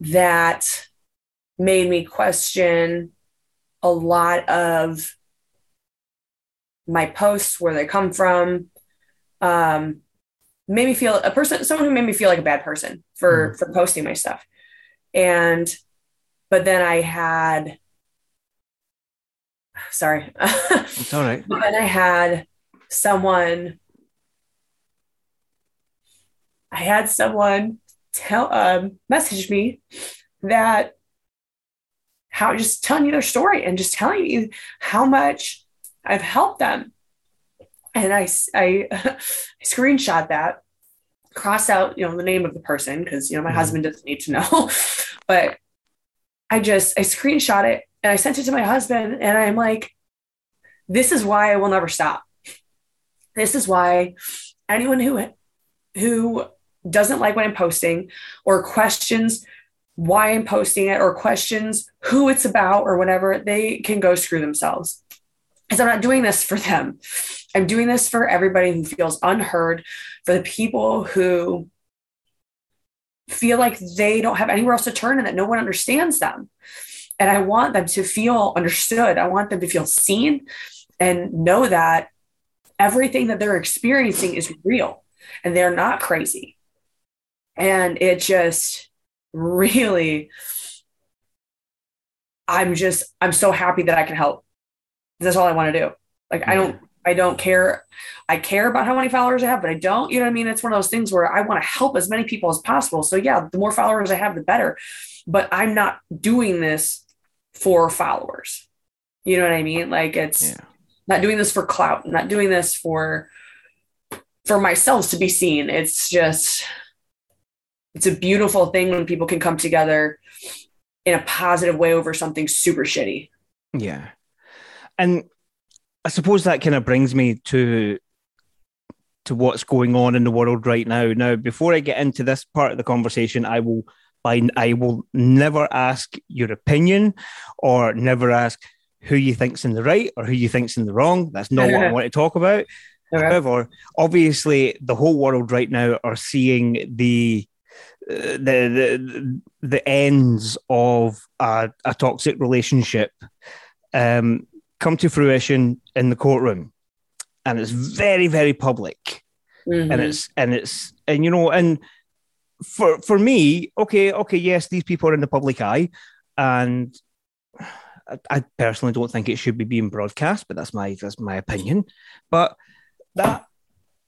that made me question a lot of my posts, where they come from. Um, made me feel a person, someone who made me feel like a bad person for mm. for posting my stuff. And but then I had sorry. <laughs> it's all right. But then I had someone I had someone tell um message me that how just telling you their story and just telling you how much I've helped them. And I, I, I <laughs> screenshot that, cross out, you know, the name of the person because, you know, my mm-hmm. husband doesn't need to know. <laughs> but I just, I screenshot it and I sent it to my husband and I'm like, this is why I will never stop. This is why anyone who, who doesn't like what I'm posting or questions why I'm posting it or questions who it's about or whatever, they can go screw themselves. Because I'm not doing this for them. I'm doing this for everybody who feels unheard, for the people who feel like they don't have anywhere else to turn and that no one understands them. And I want them to feel understood. I want them to feel seen and know that everything that they're experiencing is real and they're not crazy. And it just really, I'm just, I'm so happy that I can help. That's all I want to do. Like, I don't, I don't care. I care about how many followers I have, but I don't, you know what I mean? It's one of those things where I want to help as many people as possible. So yeah, the more followers I have, the better. But I'm not doing this for followers. You know what I mean? Like it's yeah. not doing this for clout, I'm not doing this for for myself to be seen. It's just it's a beautiful thing when people can come together in a positive way over something super shitty. Yeah. And I suppose that kind of brings me to to what's going on in the world right now. Now, before I get into this part of the conversation, I will I, I will never ask your opinion or never ask who you think's in the right or who you think's in the wrong. That's not what I <laughs> want to talk about. However, obviously, the whole world right now are seeing the the the the ends of a, a toxic relationship um, come to fruition in the courtroom, and it's very very public, mm-hmm. and it's and it's and you know and for for me, okay, okay, yes, these people are in the public eye, and I, I personally don't think it should be being broadcast, but that's my that's my opinion. But that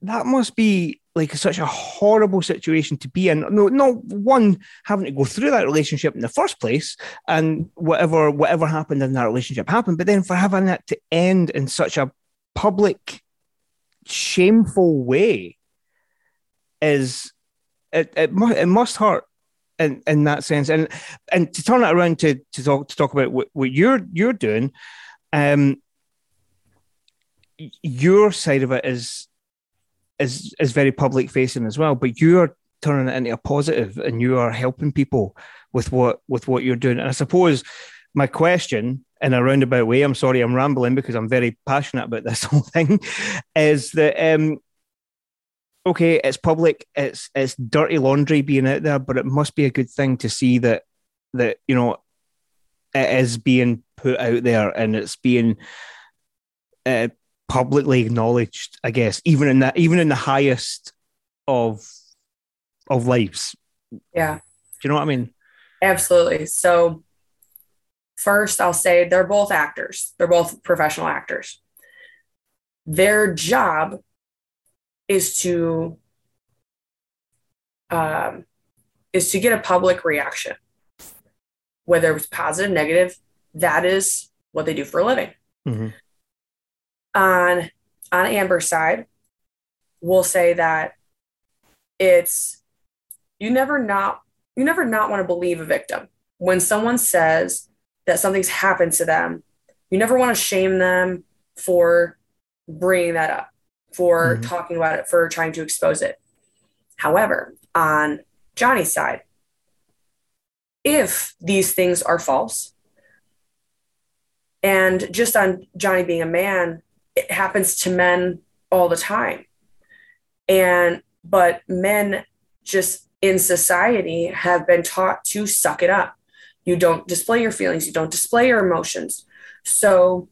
that must be like such a horrible situation to be in. No, no one having to go through that relationship in the first place, and whatever whatever happened in that relationship happened. But then for having that to end in such a public, shameful way, is it it, it must hurt in, in that sense. And and to turn it around to to talk to talk about what, what you're you're doing, um, your side of it is is is very public facing as well. But you're turning it into a positive, and you are helping people with what with what you're doing. And I suppose my question in a roundabout way, I'm sorry, I'm rambling because I'm very passionate about this <laughs> whole thing, is that um, okay, it's public, it's it's dirty laundry being out there, but it must be a good thing to see that that you know it is being put out there and it's being uh, publicly acknowledged, I guess, even in that, even in the highest of of lives. Yeah. Do you know what I mean? Absolutely. So first I'll say they're both actors. They're both professional actors. Their job is to um, is to get a public reaction, whether it's positive, negative. That is what they do for a living. Mm-hmm on on Amber's side, we'll say that it's you never not you never not want to believe a victim. When someone says that something's happened to them, you never want to shame them for bringing that up, for mm-hmm. talking about it, for trying to expose it. However, on Johnny's side, if these things are false, and just on Johnny being a man, it happens to men all the time. And, but men just in society have been taught to suck it up. You don't display your feelings, you don't display your emotions. So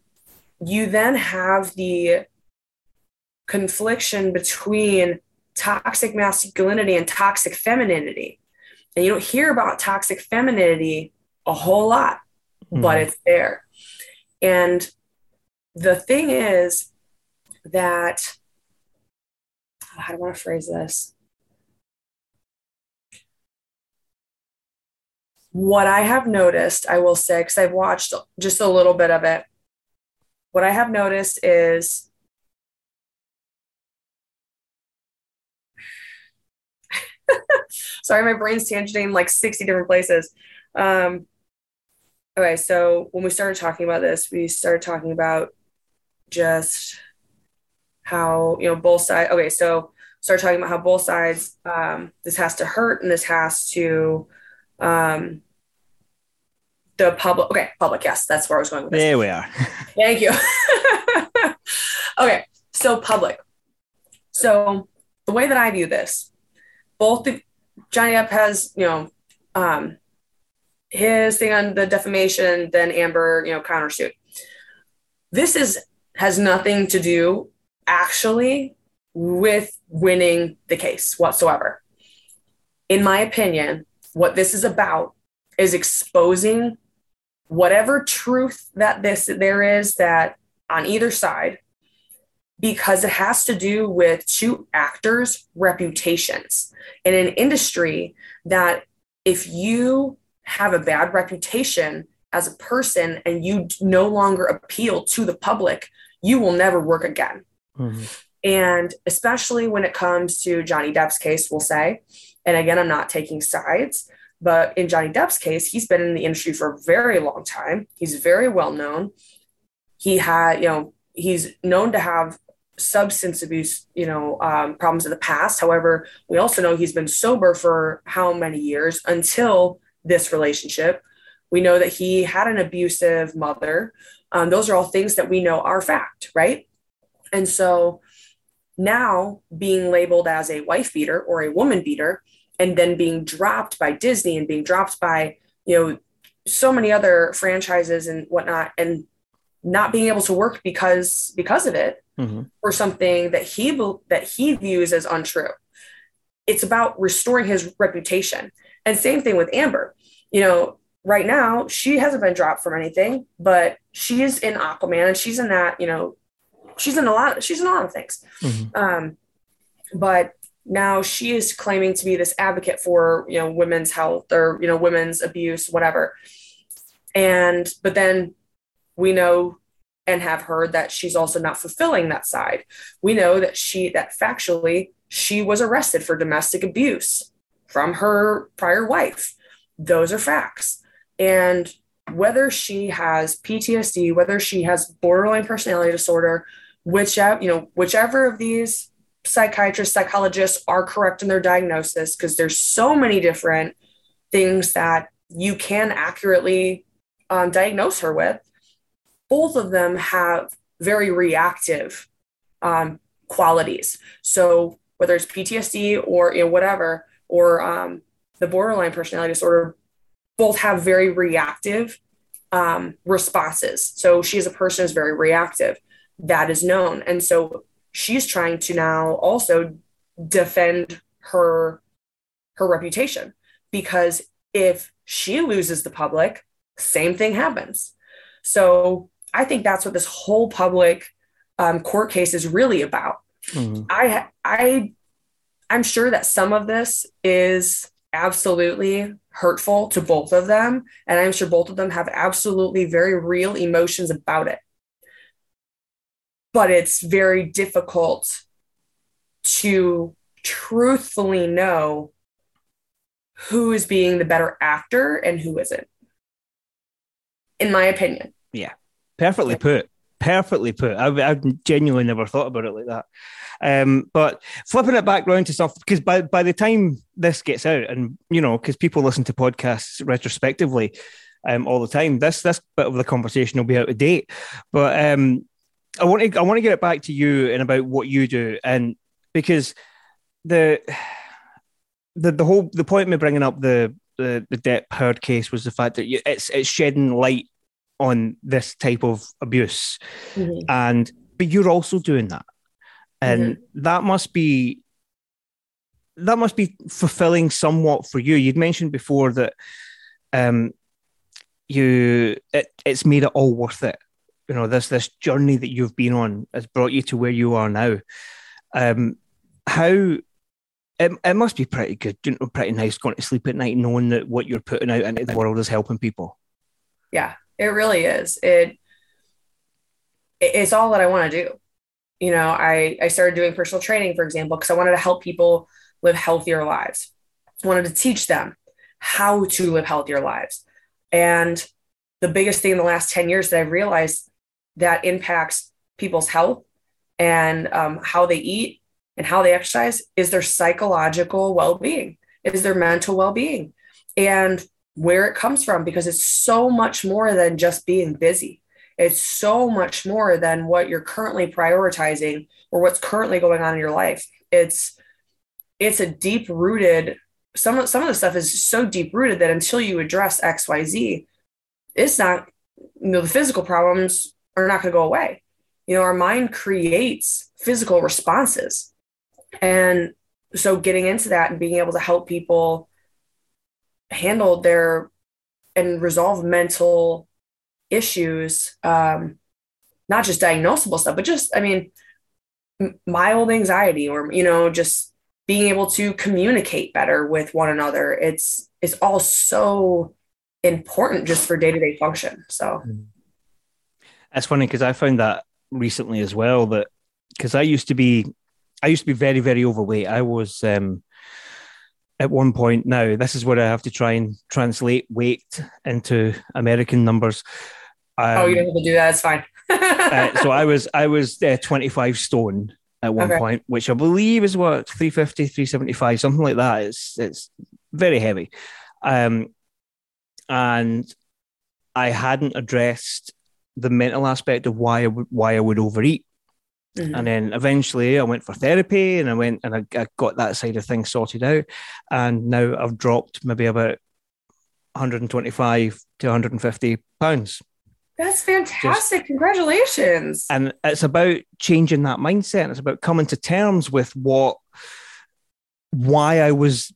you then have the confliction between toxic masculinity and toxic femininity. And you don't hear about toxic femininity a whole lot, mm. but it's there. And the thing is that how do I want to phrase this? What I have noticed, I will say, because I've watched just a little bit of it. What I have noticed is <laughs> sorry, my brain's tangenting like 60 different places. Um, okay, so when we started talking about this, we started talking about just how, you know, both sides. Okay, so start talking about how both sides, um, this has to hurt and this has to, um, the public. Okay, public. Yes, that's where I was going with this. There we are. <laughs> Thank you. <laughs> okay, so public. So the way that I view this, both the Johnny Depp has, you know, um, his thing on the defamation, then Amber, you know, countersuit. This is has nothing to do actually with winning the case whatsoever. In my opinion, what this is about is exposing whatever truth that this there is that on either side because it has to do with two actors reputations in an industry that if you have a bad reputation as a person and you no longer appeal to the public you will never work again mm-hmm. and especially when it comes to johnny depp's case we'll say and again i'm not taking sides but in johnny depp's case he's been in the industry for a very long time he's very well known he had you know he's known to have substance abuse, you know, um, problems in the past. However, we also know he's been sober for how many years until this relationship. We know that he had an abusive mother. Um, those are all things that we know are fact, right? And so now being labeled as a wife beater or a woman beater, and then being dropped by Disney and being dropped by, you know, so many other franchises and whatnot, and not being able to work because because of it mm-hmm. or something that he that he views as untrue it's about restoring his reputation and same thing with amber you know right now she hasn't been dropped from anything but she's in aquaman and she's in that you know she's in a lot she's in a lot of things mm-hmm. um but now she is claiming to be this advocate for you know women's health or you know women's abuse whatever and but then we know and have heard that she's also not fulfilling that side. We know that she that factually she was arrested for domestic abuse from her prior wife. Those are facts. And whether she has PTSD, whether she has borderline personality disorder, whichever, you know, whichever of these psychiatrists, psychologists are correct in their diagnosis, because there's so many different things that you can accurately um, diagnose her with both of them have very reactive um, qualities. So whether it's PTSD or you know whatever, or um, the borderline personality disorder, both have very reactive um, responses. So she is a person who's very reactive. That is known, and so she's trying to now also defend her her reputation because if she loses the public, same thing happens. So I think that's what this whole public um, court case is really about. Mm-hmm. I I I'm sure that some of this is absolutely hurtful to both of them, and I'm sure both of them have absolutely very real emotions about it. But it's very difficult to truthfully know who is being the better actor and who isn't, in my opinion. Yeah. Perfectly put. Perfectly put. I, have genuinely never thought about it like that. Um, but flipping it back around to stuff because by by the time this gets out, and you know, because people listen to podcasts retrospectively um, all the time, this this bit of the conversation will be out of date. But um, I want to I want to get it back to you and about what you do, and because the the the whole the point of me bringing up the the the Depp Heard case was the fact that you, it's it's shedding light on this type of abuse mm-hmm. and but you're also doing that and mm-hmm. that must be that must be fulfilling somewhat for you you'd mentioned before that um you it, it's made it all worth it you know this this journey that you've been on has brought you to where you are now um how it, it must be pretty good you know pretty nice going to sleep at night knowing that what you're putting out into the world is helping people yeah it really is. It it's all that I want to do. You know, I I started doing personal training, for example, because I wanted to help people live healthier lives. I wanted to teach them how to live healthier lives. And the biggest thing in the last 10 years that I've realized that impacts people's health and um, how they eat and how they exercise is their psychological well-being is their mental well-being and where it comes from because it's so much more than just being busy it's so much more than what you're currently prioritizing or what's currently going on in your life. It's it's a deep rooted some some of the stuff is so deep rooted that until you address xyz it's not you know the physical problems are not going to go away. You know our mind creates physical responses. And so getting into that and being able to help people handle their and resolve mental issues um not just diagnosable stuff but just i mean mild anxiety or you know just being able to communicate better with one another. It's it's all so important just for day-to-day function so. That's funny because i found that recently as well that because i used to be i used to be very very overweight. I was um at one point now this is where i have to try and translate weight into american numbers um, oh you don't have to do that it's fine uh, so i <laughs> was i was uh, 25 stone at one okay. point which i believe is what 350 375 something like that it's it's very heavy um and I hadn't addressed the mental aspect of why I would, why I would overeat. Mm-hmm. And then eventually I went for therapy and I went and I, I, got that side of things sorted out. And now I've dropped maybe about 125 to 150 pounds. That's fantastic. Just, Congratulations. And it's about changing that mindset. It's about coming to terms with what, why I was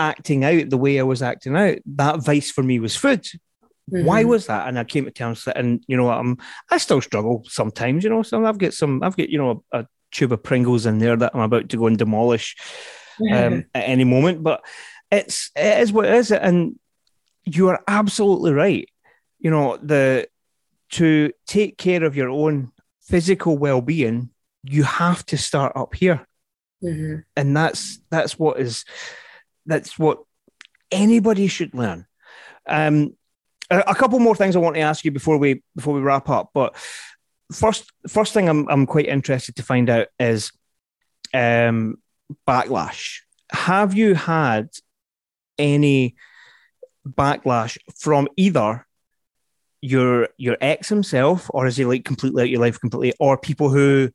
acting out the way I was acting out, that vice for me was food. Mm-hmm. Why was that? And I came to terms that, and you know, I'm I still struggle sometimes. You know, so I've got some, I've got you know a, a tube of Pringles in there that I'm about to go and demolish um, <laughs> at any moment. But it's it is what it is, and you are absolutely right. You know, the to take care of your own physical well-being, you have to start up here, mm-hmm. and that's that's what is that's what anybody should learn. Um, a, a, couple more things I want to ask you before we before we wrap up. But first, first thing I'm I'm quite interested to find out is um, backlash. Have you had any backlash from either your your ex himself, or is he like completely out your life completely, or people who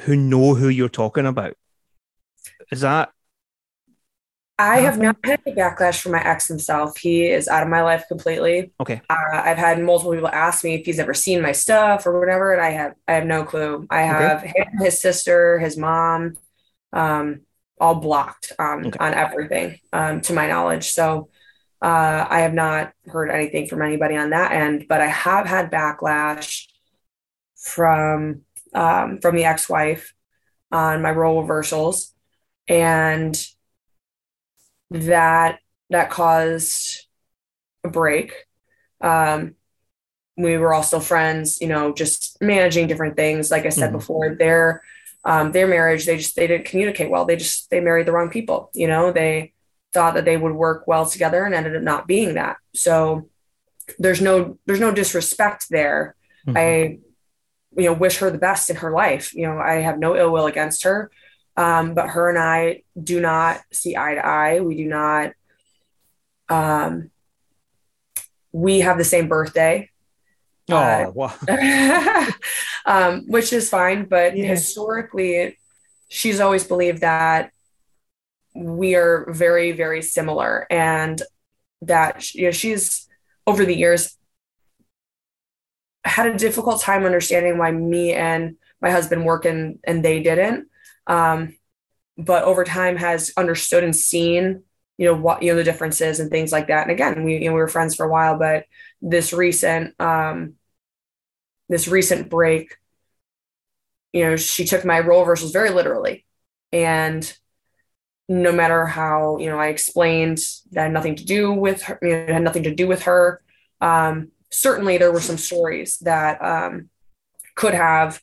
who know who you're talking about? Is that I have not had a backlash from my ex himself. He is out of my life completely. Okay. Uh, I've had multiple people ask me if he's ever seen my stuff or whatever, and I have I have no clue. I have okay. him, his sister, his mom, um, all blocked on okay. on everything, um, to my knowledge. So uh, I have not heard anything from anybody on that end, but I have had backlash from um, from the ex wife on my role reversals, and that that caused a break. Um, we were all still friends, you know, just managing different things. Like I said mm-hmm. before, their um, their marriage, they just they didn't communicate well. They just they married the wrong people. You know, they thought that they would work well together and ended up not being that. So there's no there's no disrespect there. Mm-hmm. I you know wish her the best in her life. You know, I have no ill will against her. Um, but her and I do not see eye to eye. We do not. Um, we have the same birthday. Oh, uh, wow. <laughs> um, which is fine. But yeah. historically, she's always believed that we are very, very similar, and that you know she's over the years had a difficult time understanding why me and my husband work and and they didn't. Um, but over time has understood and seen you know what you know the differences and things like that. And again we you know we were friends for a while but this recent um this recent break you know she took my role reversals very literally. And no matter how you know i explained that had nothing to do with her you know, had nothing to do with her um certainly there were some stories that um could have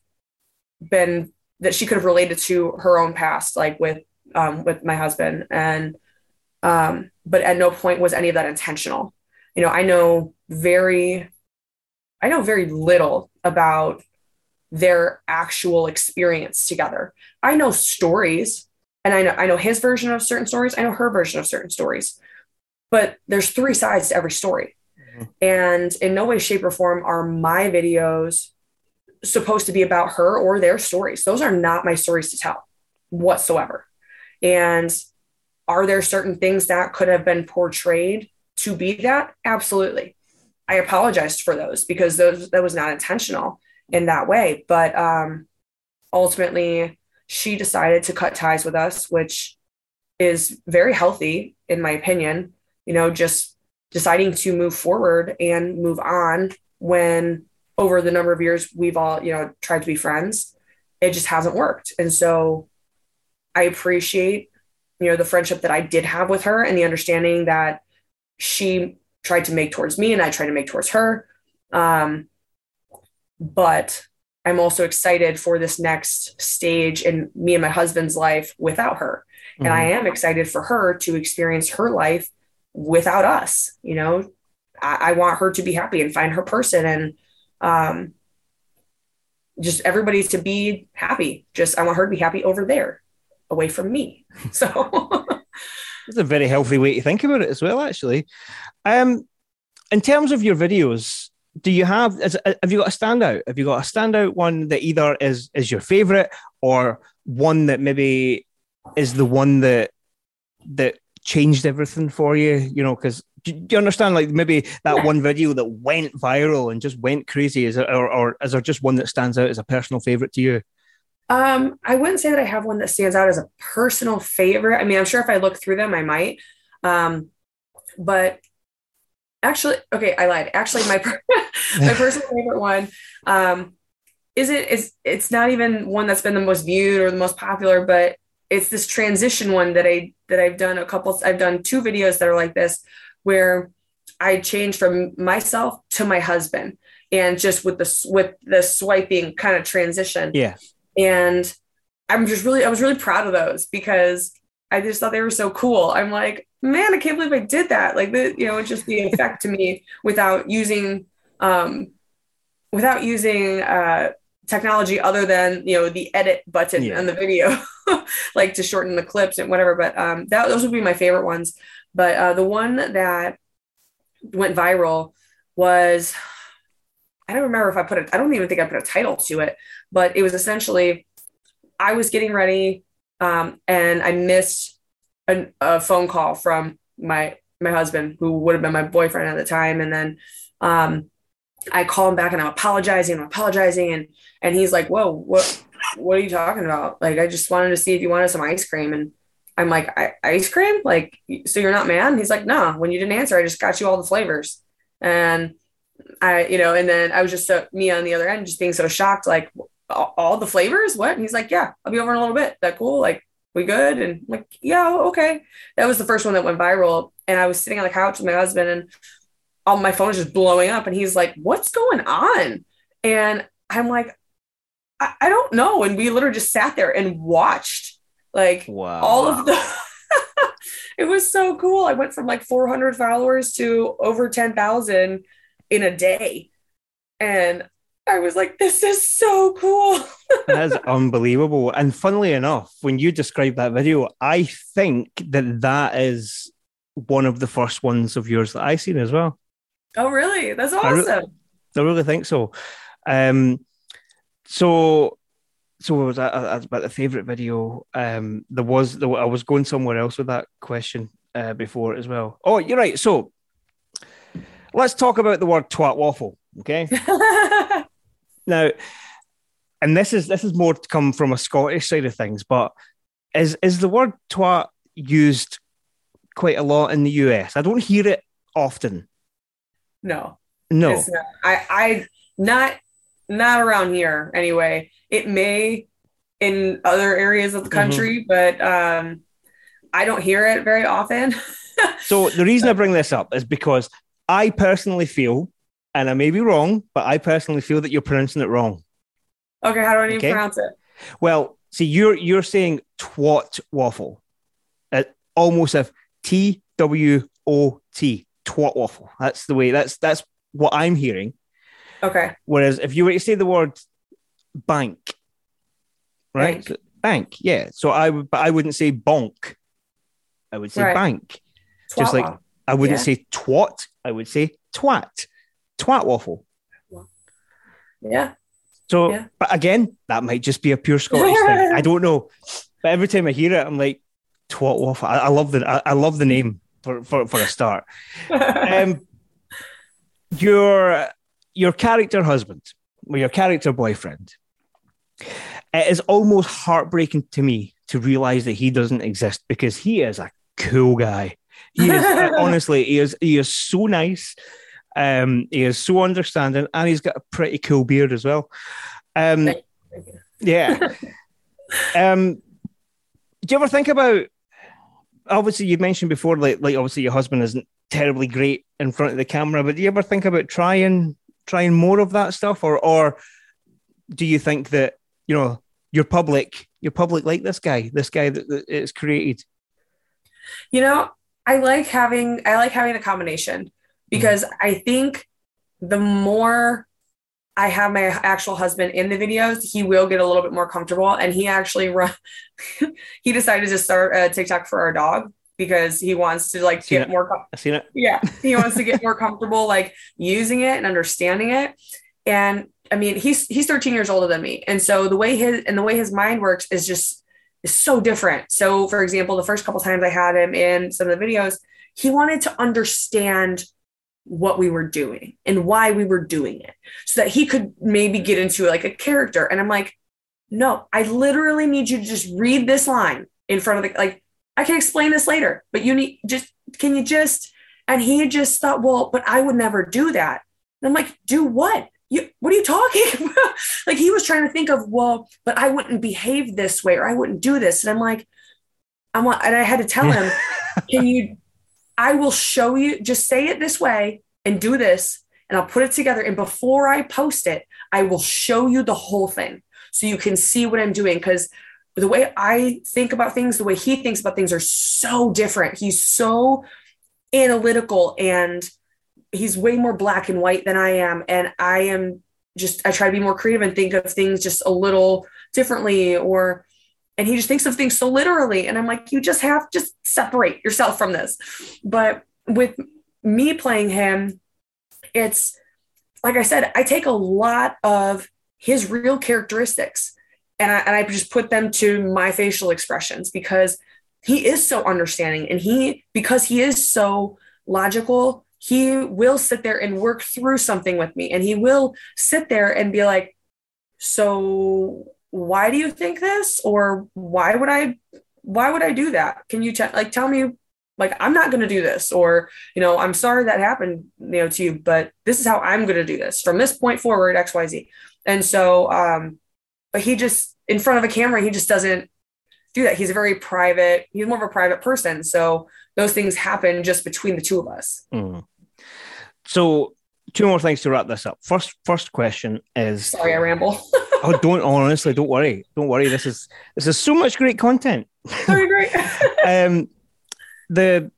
been that she could have related to her own past, like with um, with my husband, and um, but at no point was any of that intentional. You know, I know very I know very little about their actual experience together. I know stories and I know I know his version of certain stories, I know her version of certain stories. But there's three sides to every story. Mm-hmm. And in no way shape or form are my videos supposed to be about her or their stories. Those are not my stories to tell whatsoever. And are there certain things that could have been portrayed to be that? Absolutely. I apologized for those because those that was not intentional in that way. But um, ultimately, she decided to cut ties with us, which is very healthy, in my opinion. You know, just deciding to move forward and move on when over the number of years we've all, you know, tried to be friends, it just hasn't worked. And so I appreciate, you know, the friendship that I did have with her and the understanding that she tried to make towards me and I tried to make towards her. Um, but I'm also excited for this next stage in me and my husband's life without her. Mm-hmm. And I mm-hmm. am excited for her to experience her life without us. You know, I, I want her to be happy and find her person and um, just everybody to be happy. Just I want her to be happy over there, away from me. <laughs> So it's a very healthy way to think about it as well, actually. Um, in terms of your videos, do you have is, have you got a standout? Have you got a standout one that either is is your favorite or one that maybe is the one that that changed everything for you? You know, because do, you understand like maybe that one video that went viral and just went crazy? Is it, or, or is there just one that stands out as a personal favorite to you? Um, I wouldn't say that I have one that stands out as a personal favorite. I mean, I'm sure if I look through them, I might. Um, but actually, okay, I lied. Actually, my <laughs> my personal <laughs> favorite one um, is it is it's not even one that's been the most viewed or the most popular, but it's this transition one that I that I've done a couple. I've done two videos that are like this, where I change from myself to my husband, and just with the with the swiping kind of transition. Yeah and I'm just really, I was really proud of those because I just thought they were so cool. I'm like, man, I can't believe I did that. Like the, you know, it's just the effect to me without using, um, without using, uh, technology other than, you know, the edit button yeah. on the video, <laughs> like to shorten the clips and whatever. But, um, that, those would be my favorite ones. But, uh, the one that went viral was, I don't remember if I put it, I don't even think I put a title to it, but it was essentially I was getting ready um, and I missed a, a, phone call from my my husband, who would have been my boyfriend at the time, and then um, I call him back and I'm apologizing, I'm apologizing, and and he's like, "Whoa, what what are you talking about? Like, I just wanted to see if you wanted some ice cream." And I'm like, "Ice cream? Like, so you're not mad?" He's like, "No, when you didn't answer, I just got you all the flavors." And I, you know, and then I was just so me on the other end, just being so shocked, like all, the flavors. What? And he's like, yeah, I'll be over in a little bit. That cool? Like, we good? And I'm like, yeah, okay. That was the first one that went viral. And I was sitting on the couch with my husband, and all my phone is just blowing up. And he's like, what's going on? And I'm like, I, I don't know. And we literally just sat there and watched like wow. all of the. <laughs> it was so cool. I went from like 400 followers to over 10,000 in a day. And I was like, this is so cool. <laughs> that is unbelievable. And funnily enough, when you describe that video, I think that that is one of the first ones of yours that I've seen as well. Oh, really? That's awesome. I, re- I really think so. Um, so, so was that, that's about the favorite video. Um, there was, there, I was going somewhere else with that question uh, before as well. Oh, you're right. So, let's talk about the word twat waffle. Okay. <laughs> now, and this is this is more to come from a Scottish side of things, but is is the word twat used quite a lot in the US? I don't hear it often. No. No. Not. I I not not around here anyway. It may in other areas of the mm-hmm. country, mm-hmm. but um I don't hear it very often. <laughs> so the reason I bring this up is because I personally feel, and I may be wrong, but I personally feel that you're pronouncing it wrong. Okay, how do I need okay? to pronounce it? Well, see, you're you're saying twat waffle, it, almost a T W O T twat waffle. That's the way. That's that's what I'm hearing. Okay. Whereas if you were to say the word bank, right? Bank. Bank, yeah. So I would, but I wouldn't say bonk. I would say Right. bank. Just like I wouldn't Yeah. say twat. I would say twat. Twat waffle. Yeah. So, Yeah. but again, that might just be a pure Scottish thing. <laughs> I don't know. But every time I hear it, I'm like, twat waffle. I, I love the I, I love the name for, for, for a start. <laughs> um, your your character husband, or your character boyfriend. It is almost heartbreaking to me to realize that he doesn't exist because he is a cool guy. He is <laughs> honestly, he is he is so nice. Um, he is so understanding, and he's got a pretty cool beard as well. Um, yeah. <laughs> um, do you ever think about? Obviously, you mentioned before, like, like obviously your husband isn't terribly great in front of the camera, but do you ever think about trying trying more of that stuff, or or do you think that you know your public your public like this guy, this guy that, that it's created? You know, I like having I like having a combination because Mm-hmm. I think the more I have my actual husband in the videos, he will get a little bit more comfortable. And he actually run <laughs> he decided to start a TikTok for our dog because he wants to like get it. more com- I've seen it. yeah he wants to get <laughs> more comfortable like using it and understanding it and i mean he's he's 13 years older than me and so the way his and the way his mind works is just is so different so for example the first couple times i had him in some of the videos he wanted to understand what we were doing and why we were doing it so that he could maybe get into like a character. And i'm like no i literally need you to just read this line in front of the like i can explain this later but you need just can you just and he just thought well but i would never do that. And i'm like do what? You what are you talking <laughs> about? Like he was trying to think of well but i wouldn't behave this way or i wouldn't do this. And i'm like i want and i had to tell him <laughs> can you i will show you just say it this way and do this and i'll put it together. And before i post it i will show you the whole thing so you can see what i'm doing. Because the way i think about things the way he thinks about things are so different. He's so analytical and he's way more black and white than I am. And I am just, I try to be more creative and think of things just a little differently or, and he just thinks of things so literally. And I'm like, you just have, just separate yourself from this. But with me playing him, it's like I said, I take a lot of his real characteristics and I, and I just put them to my facial expressions because he is so understanding and he because he is so logical he will sit there and work through something with me and he will sit there and be like so why do you think this or why would i why would i do that can you te- like tell me like i'm not going to do this or you know i'm sorry that happened you know to you but this is how i'm going to do this from this point forward xyz and so um but he just in front of a camera he just doesn't do that. He's a very private, he's more of a private person. So those things happen just between the two of us. Mm. So, two more things to wrap this up. First, first question is Sorry, I ramble. <laughs> oh, don't honestly, don't worry, don't worry. This is this is so much great content. Sorry, great. <laughs> <laughs> um, the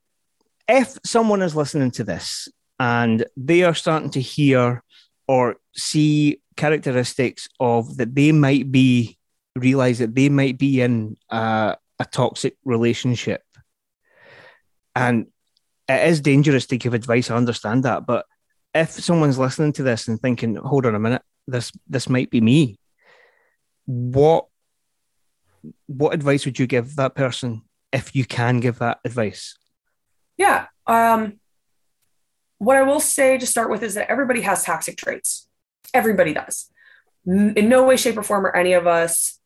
if someone is listening to this and they are starting to hear or see characteristics of that they might be realize that they might be in a, a toxic relationship and it is dangerous to give advice i understand that but if someone's listening to this and thinking hold on a minute this this might be me what what advice would you give that person if you can give that advice yeah. Um, what I will say to start with is that everybody has toxic traits. Everybody does. In no way, shape, or form are any of us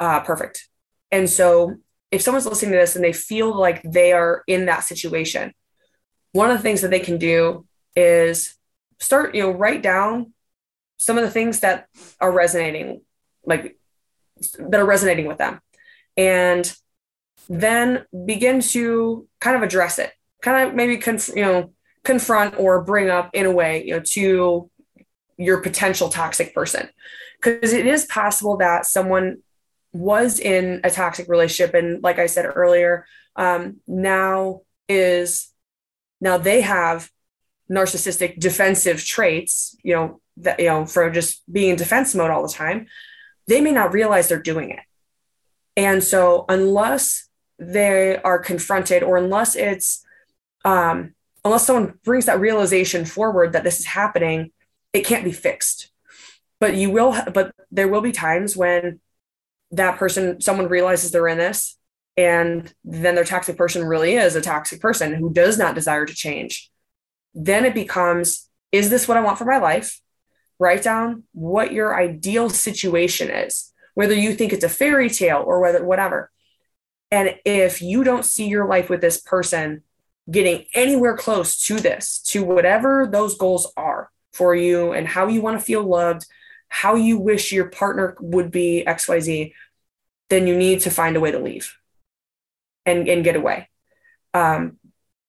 uh, perfect. And so if someone's listening to this and they feel like they are in that situation, one of the things that they can do is start, you know, write down some of the things that are resonating, like that are resonating with them. And then begin to kind of address it, kind of maybe, conf- you know, confront or bring up in a way, you know, to your potential toxic person. Because it is possible that someone was in a toxic relationship and like i said earlier um, now is now they have narcissistic defensive traits, you know, that, you know, for just being in defense mode all the time, they may not realize they're doing it. And so, unless they are confronted, or unless it's, um, unless someone brings that realization forward that this is happening, it can't be fixed. But you will, but there will be times when that person, someone realizes they're in this, and then their toxic person really is a toxic person who does not desire to change. Then it becomes, is this what I want for my life? Write down what your ideal situation is, whether you think it's a fairy tale or whether whatever. And if you don't see your life with this person getting anywhere close to this, to whatever those goals are for you and how you want to feel loved, how you wish your partner would be XYZ, then you need to find a way to leave and, and get away. Um,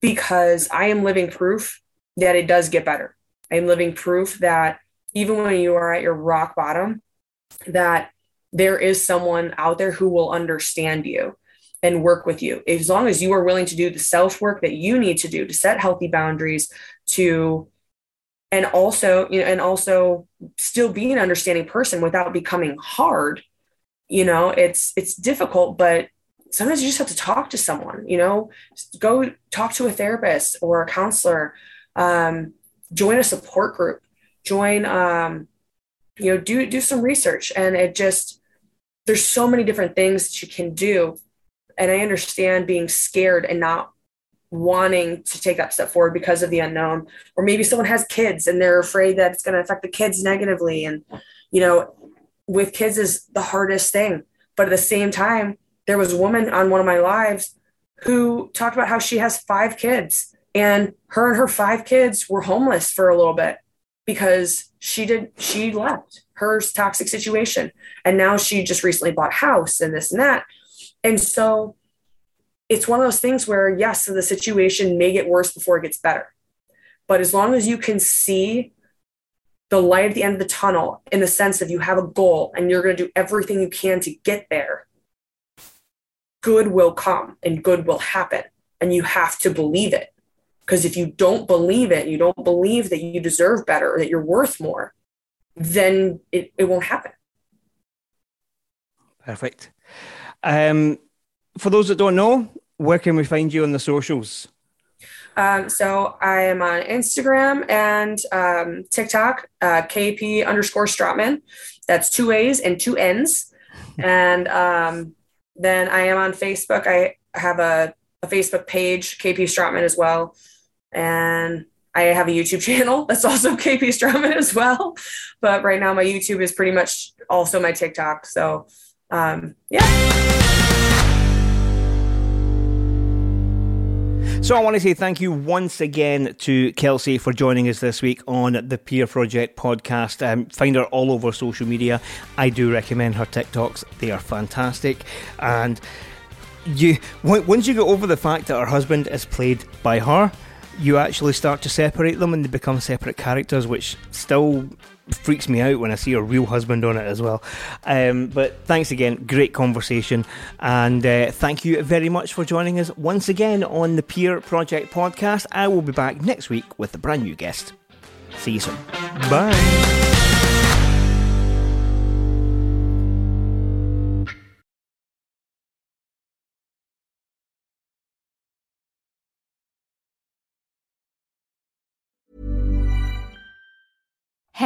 because I am living proof that it does get better. I am living proof that even when you are at your rock bottom, that there is someone out there who will understand you and work with you. As long as you are willing to do the self work that you need to do to set healthy boundaries, to and also you know and also still be an understanding person without becoming hard you know it's it's difficult but sometimes you just have to talk to someone you know go talk to a therapist or a counselor um, join a support group join um, you know do do some research. And it just there's so many different things that you can do. And i understand being scared and not wanting to take that step forward because of the unknown. Or maybe someone has kids and they're afraid that it's going to affect the kids negatively. And you know with kids is the hardest thing. But at the same time there was a woman on one of my lives who talked about how she has five kids and her and her five kids were homeless for a little bit because she did she left her toxic situation. And now she just recently bought a house and this and that. And so it's one of those things where yes the situation may get worse before it gets better. But as long as you can see the light at the end of the tunnel in the sense of you have a goal and you're going to do everything you can to get there good will come and good will happen. And you have to believe it because if you don't believe it you don't believe that you deserve better or that you're worth more then it, it won't happen perfect um, for those that don't know where can we find you on the socials? Um, so I am on Instagram and um, TikTok, uh, KP underscore Straatmann. That's two A's and two N's. <laughs> and um, then I am on Facebook. I have a, a Facebook page, KP Straatmann as well. And I have a YouTube <laughs> channel that's also <laughs> KP Straatmann as well. But right now my YouTube is pretty much also my TikTok. So um, yeah. So I want to say thank you once again to Kelsey for joining us this week on the Peer Project podcast. Um, find her all over social media. I do recommend her TikToks; they are fantastic. And you, once you get over the fact that her husband is played by her, you actually start to separate them and they become separate characters, which still freaks me out when I see a real husband on it as well. Um, but thanks again, great conversation, and uh, thank you very much for joining us once again on the Peer Project podcast. I will be back next week with a brand new guest. See you soon. Bye.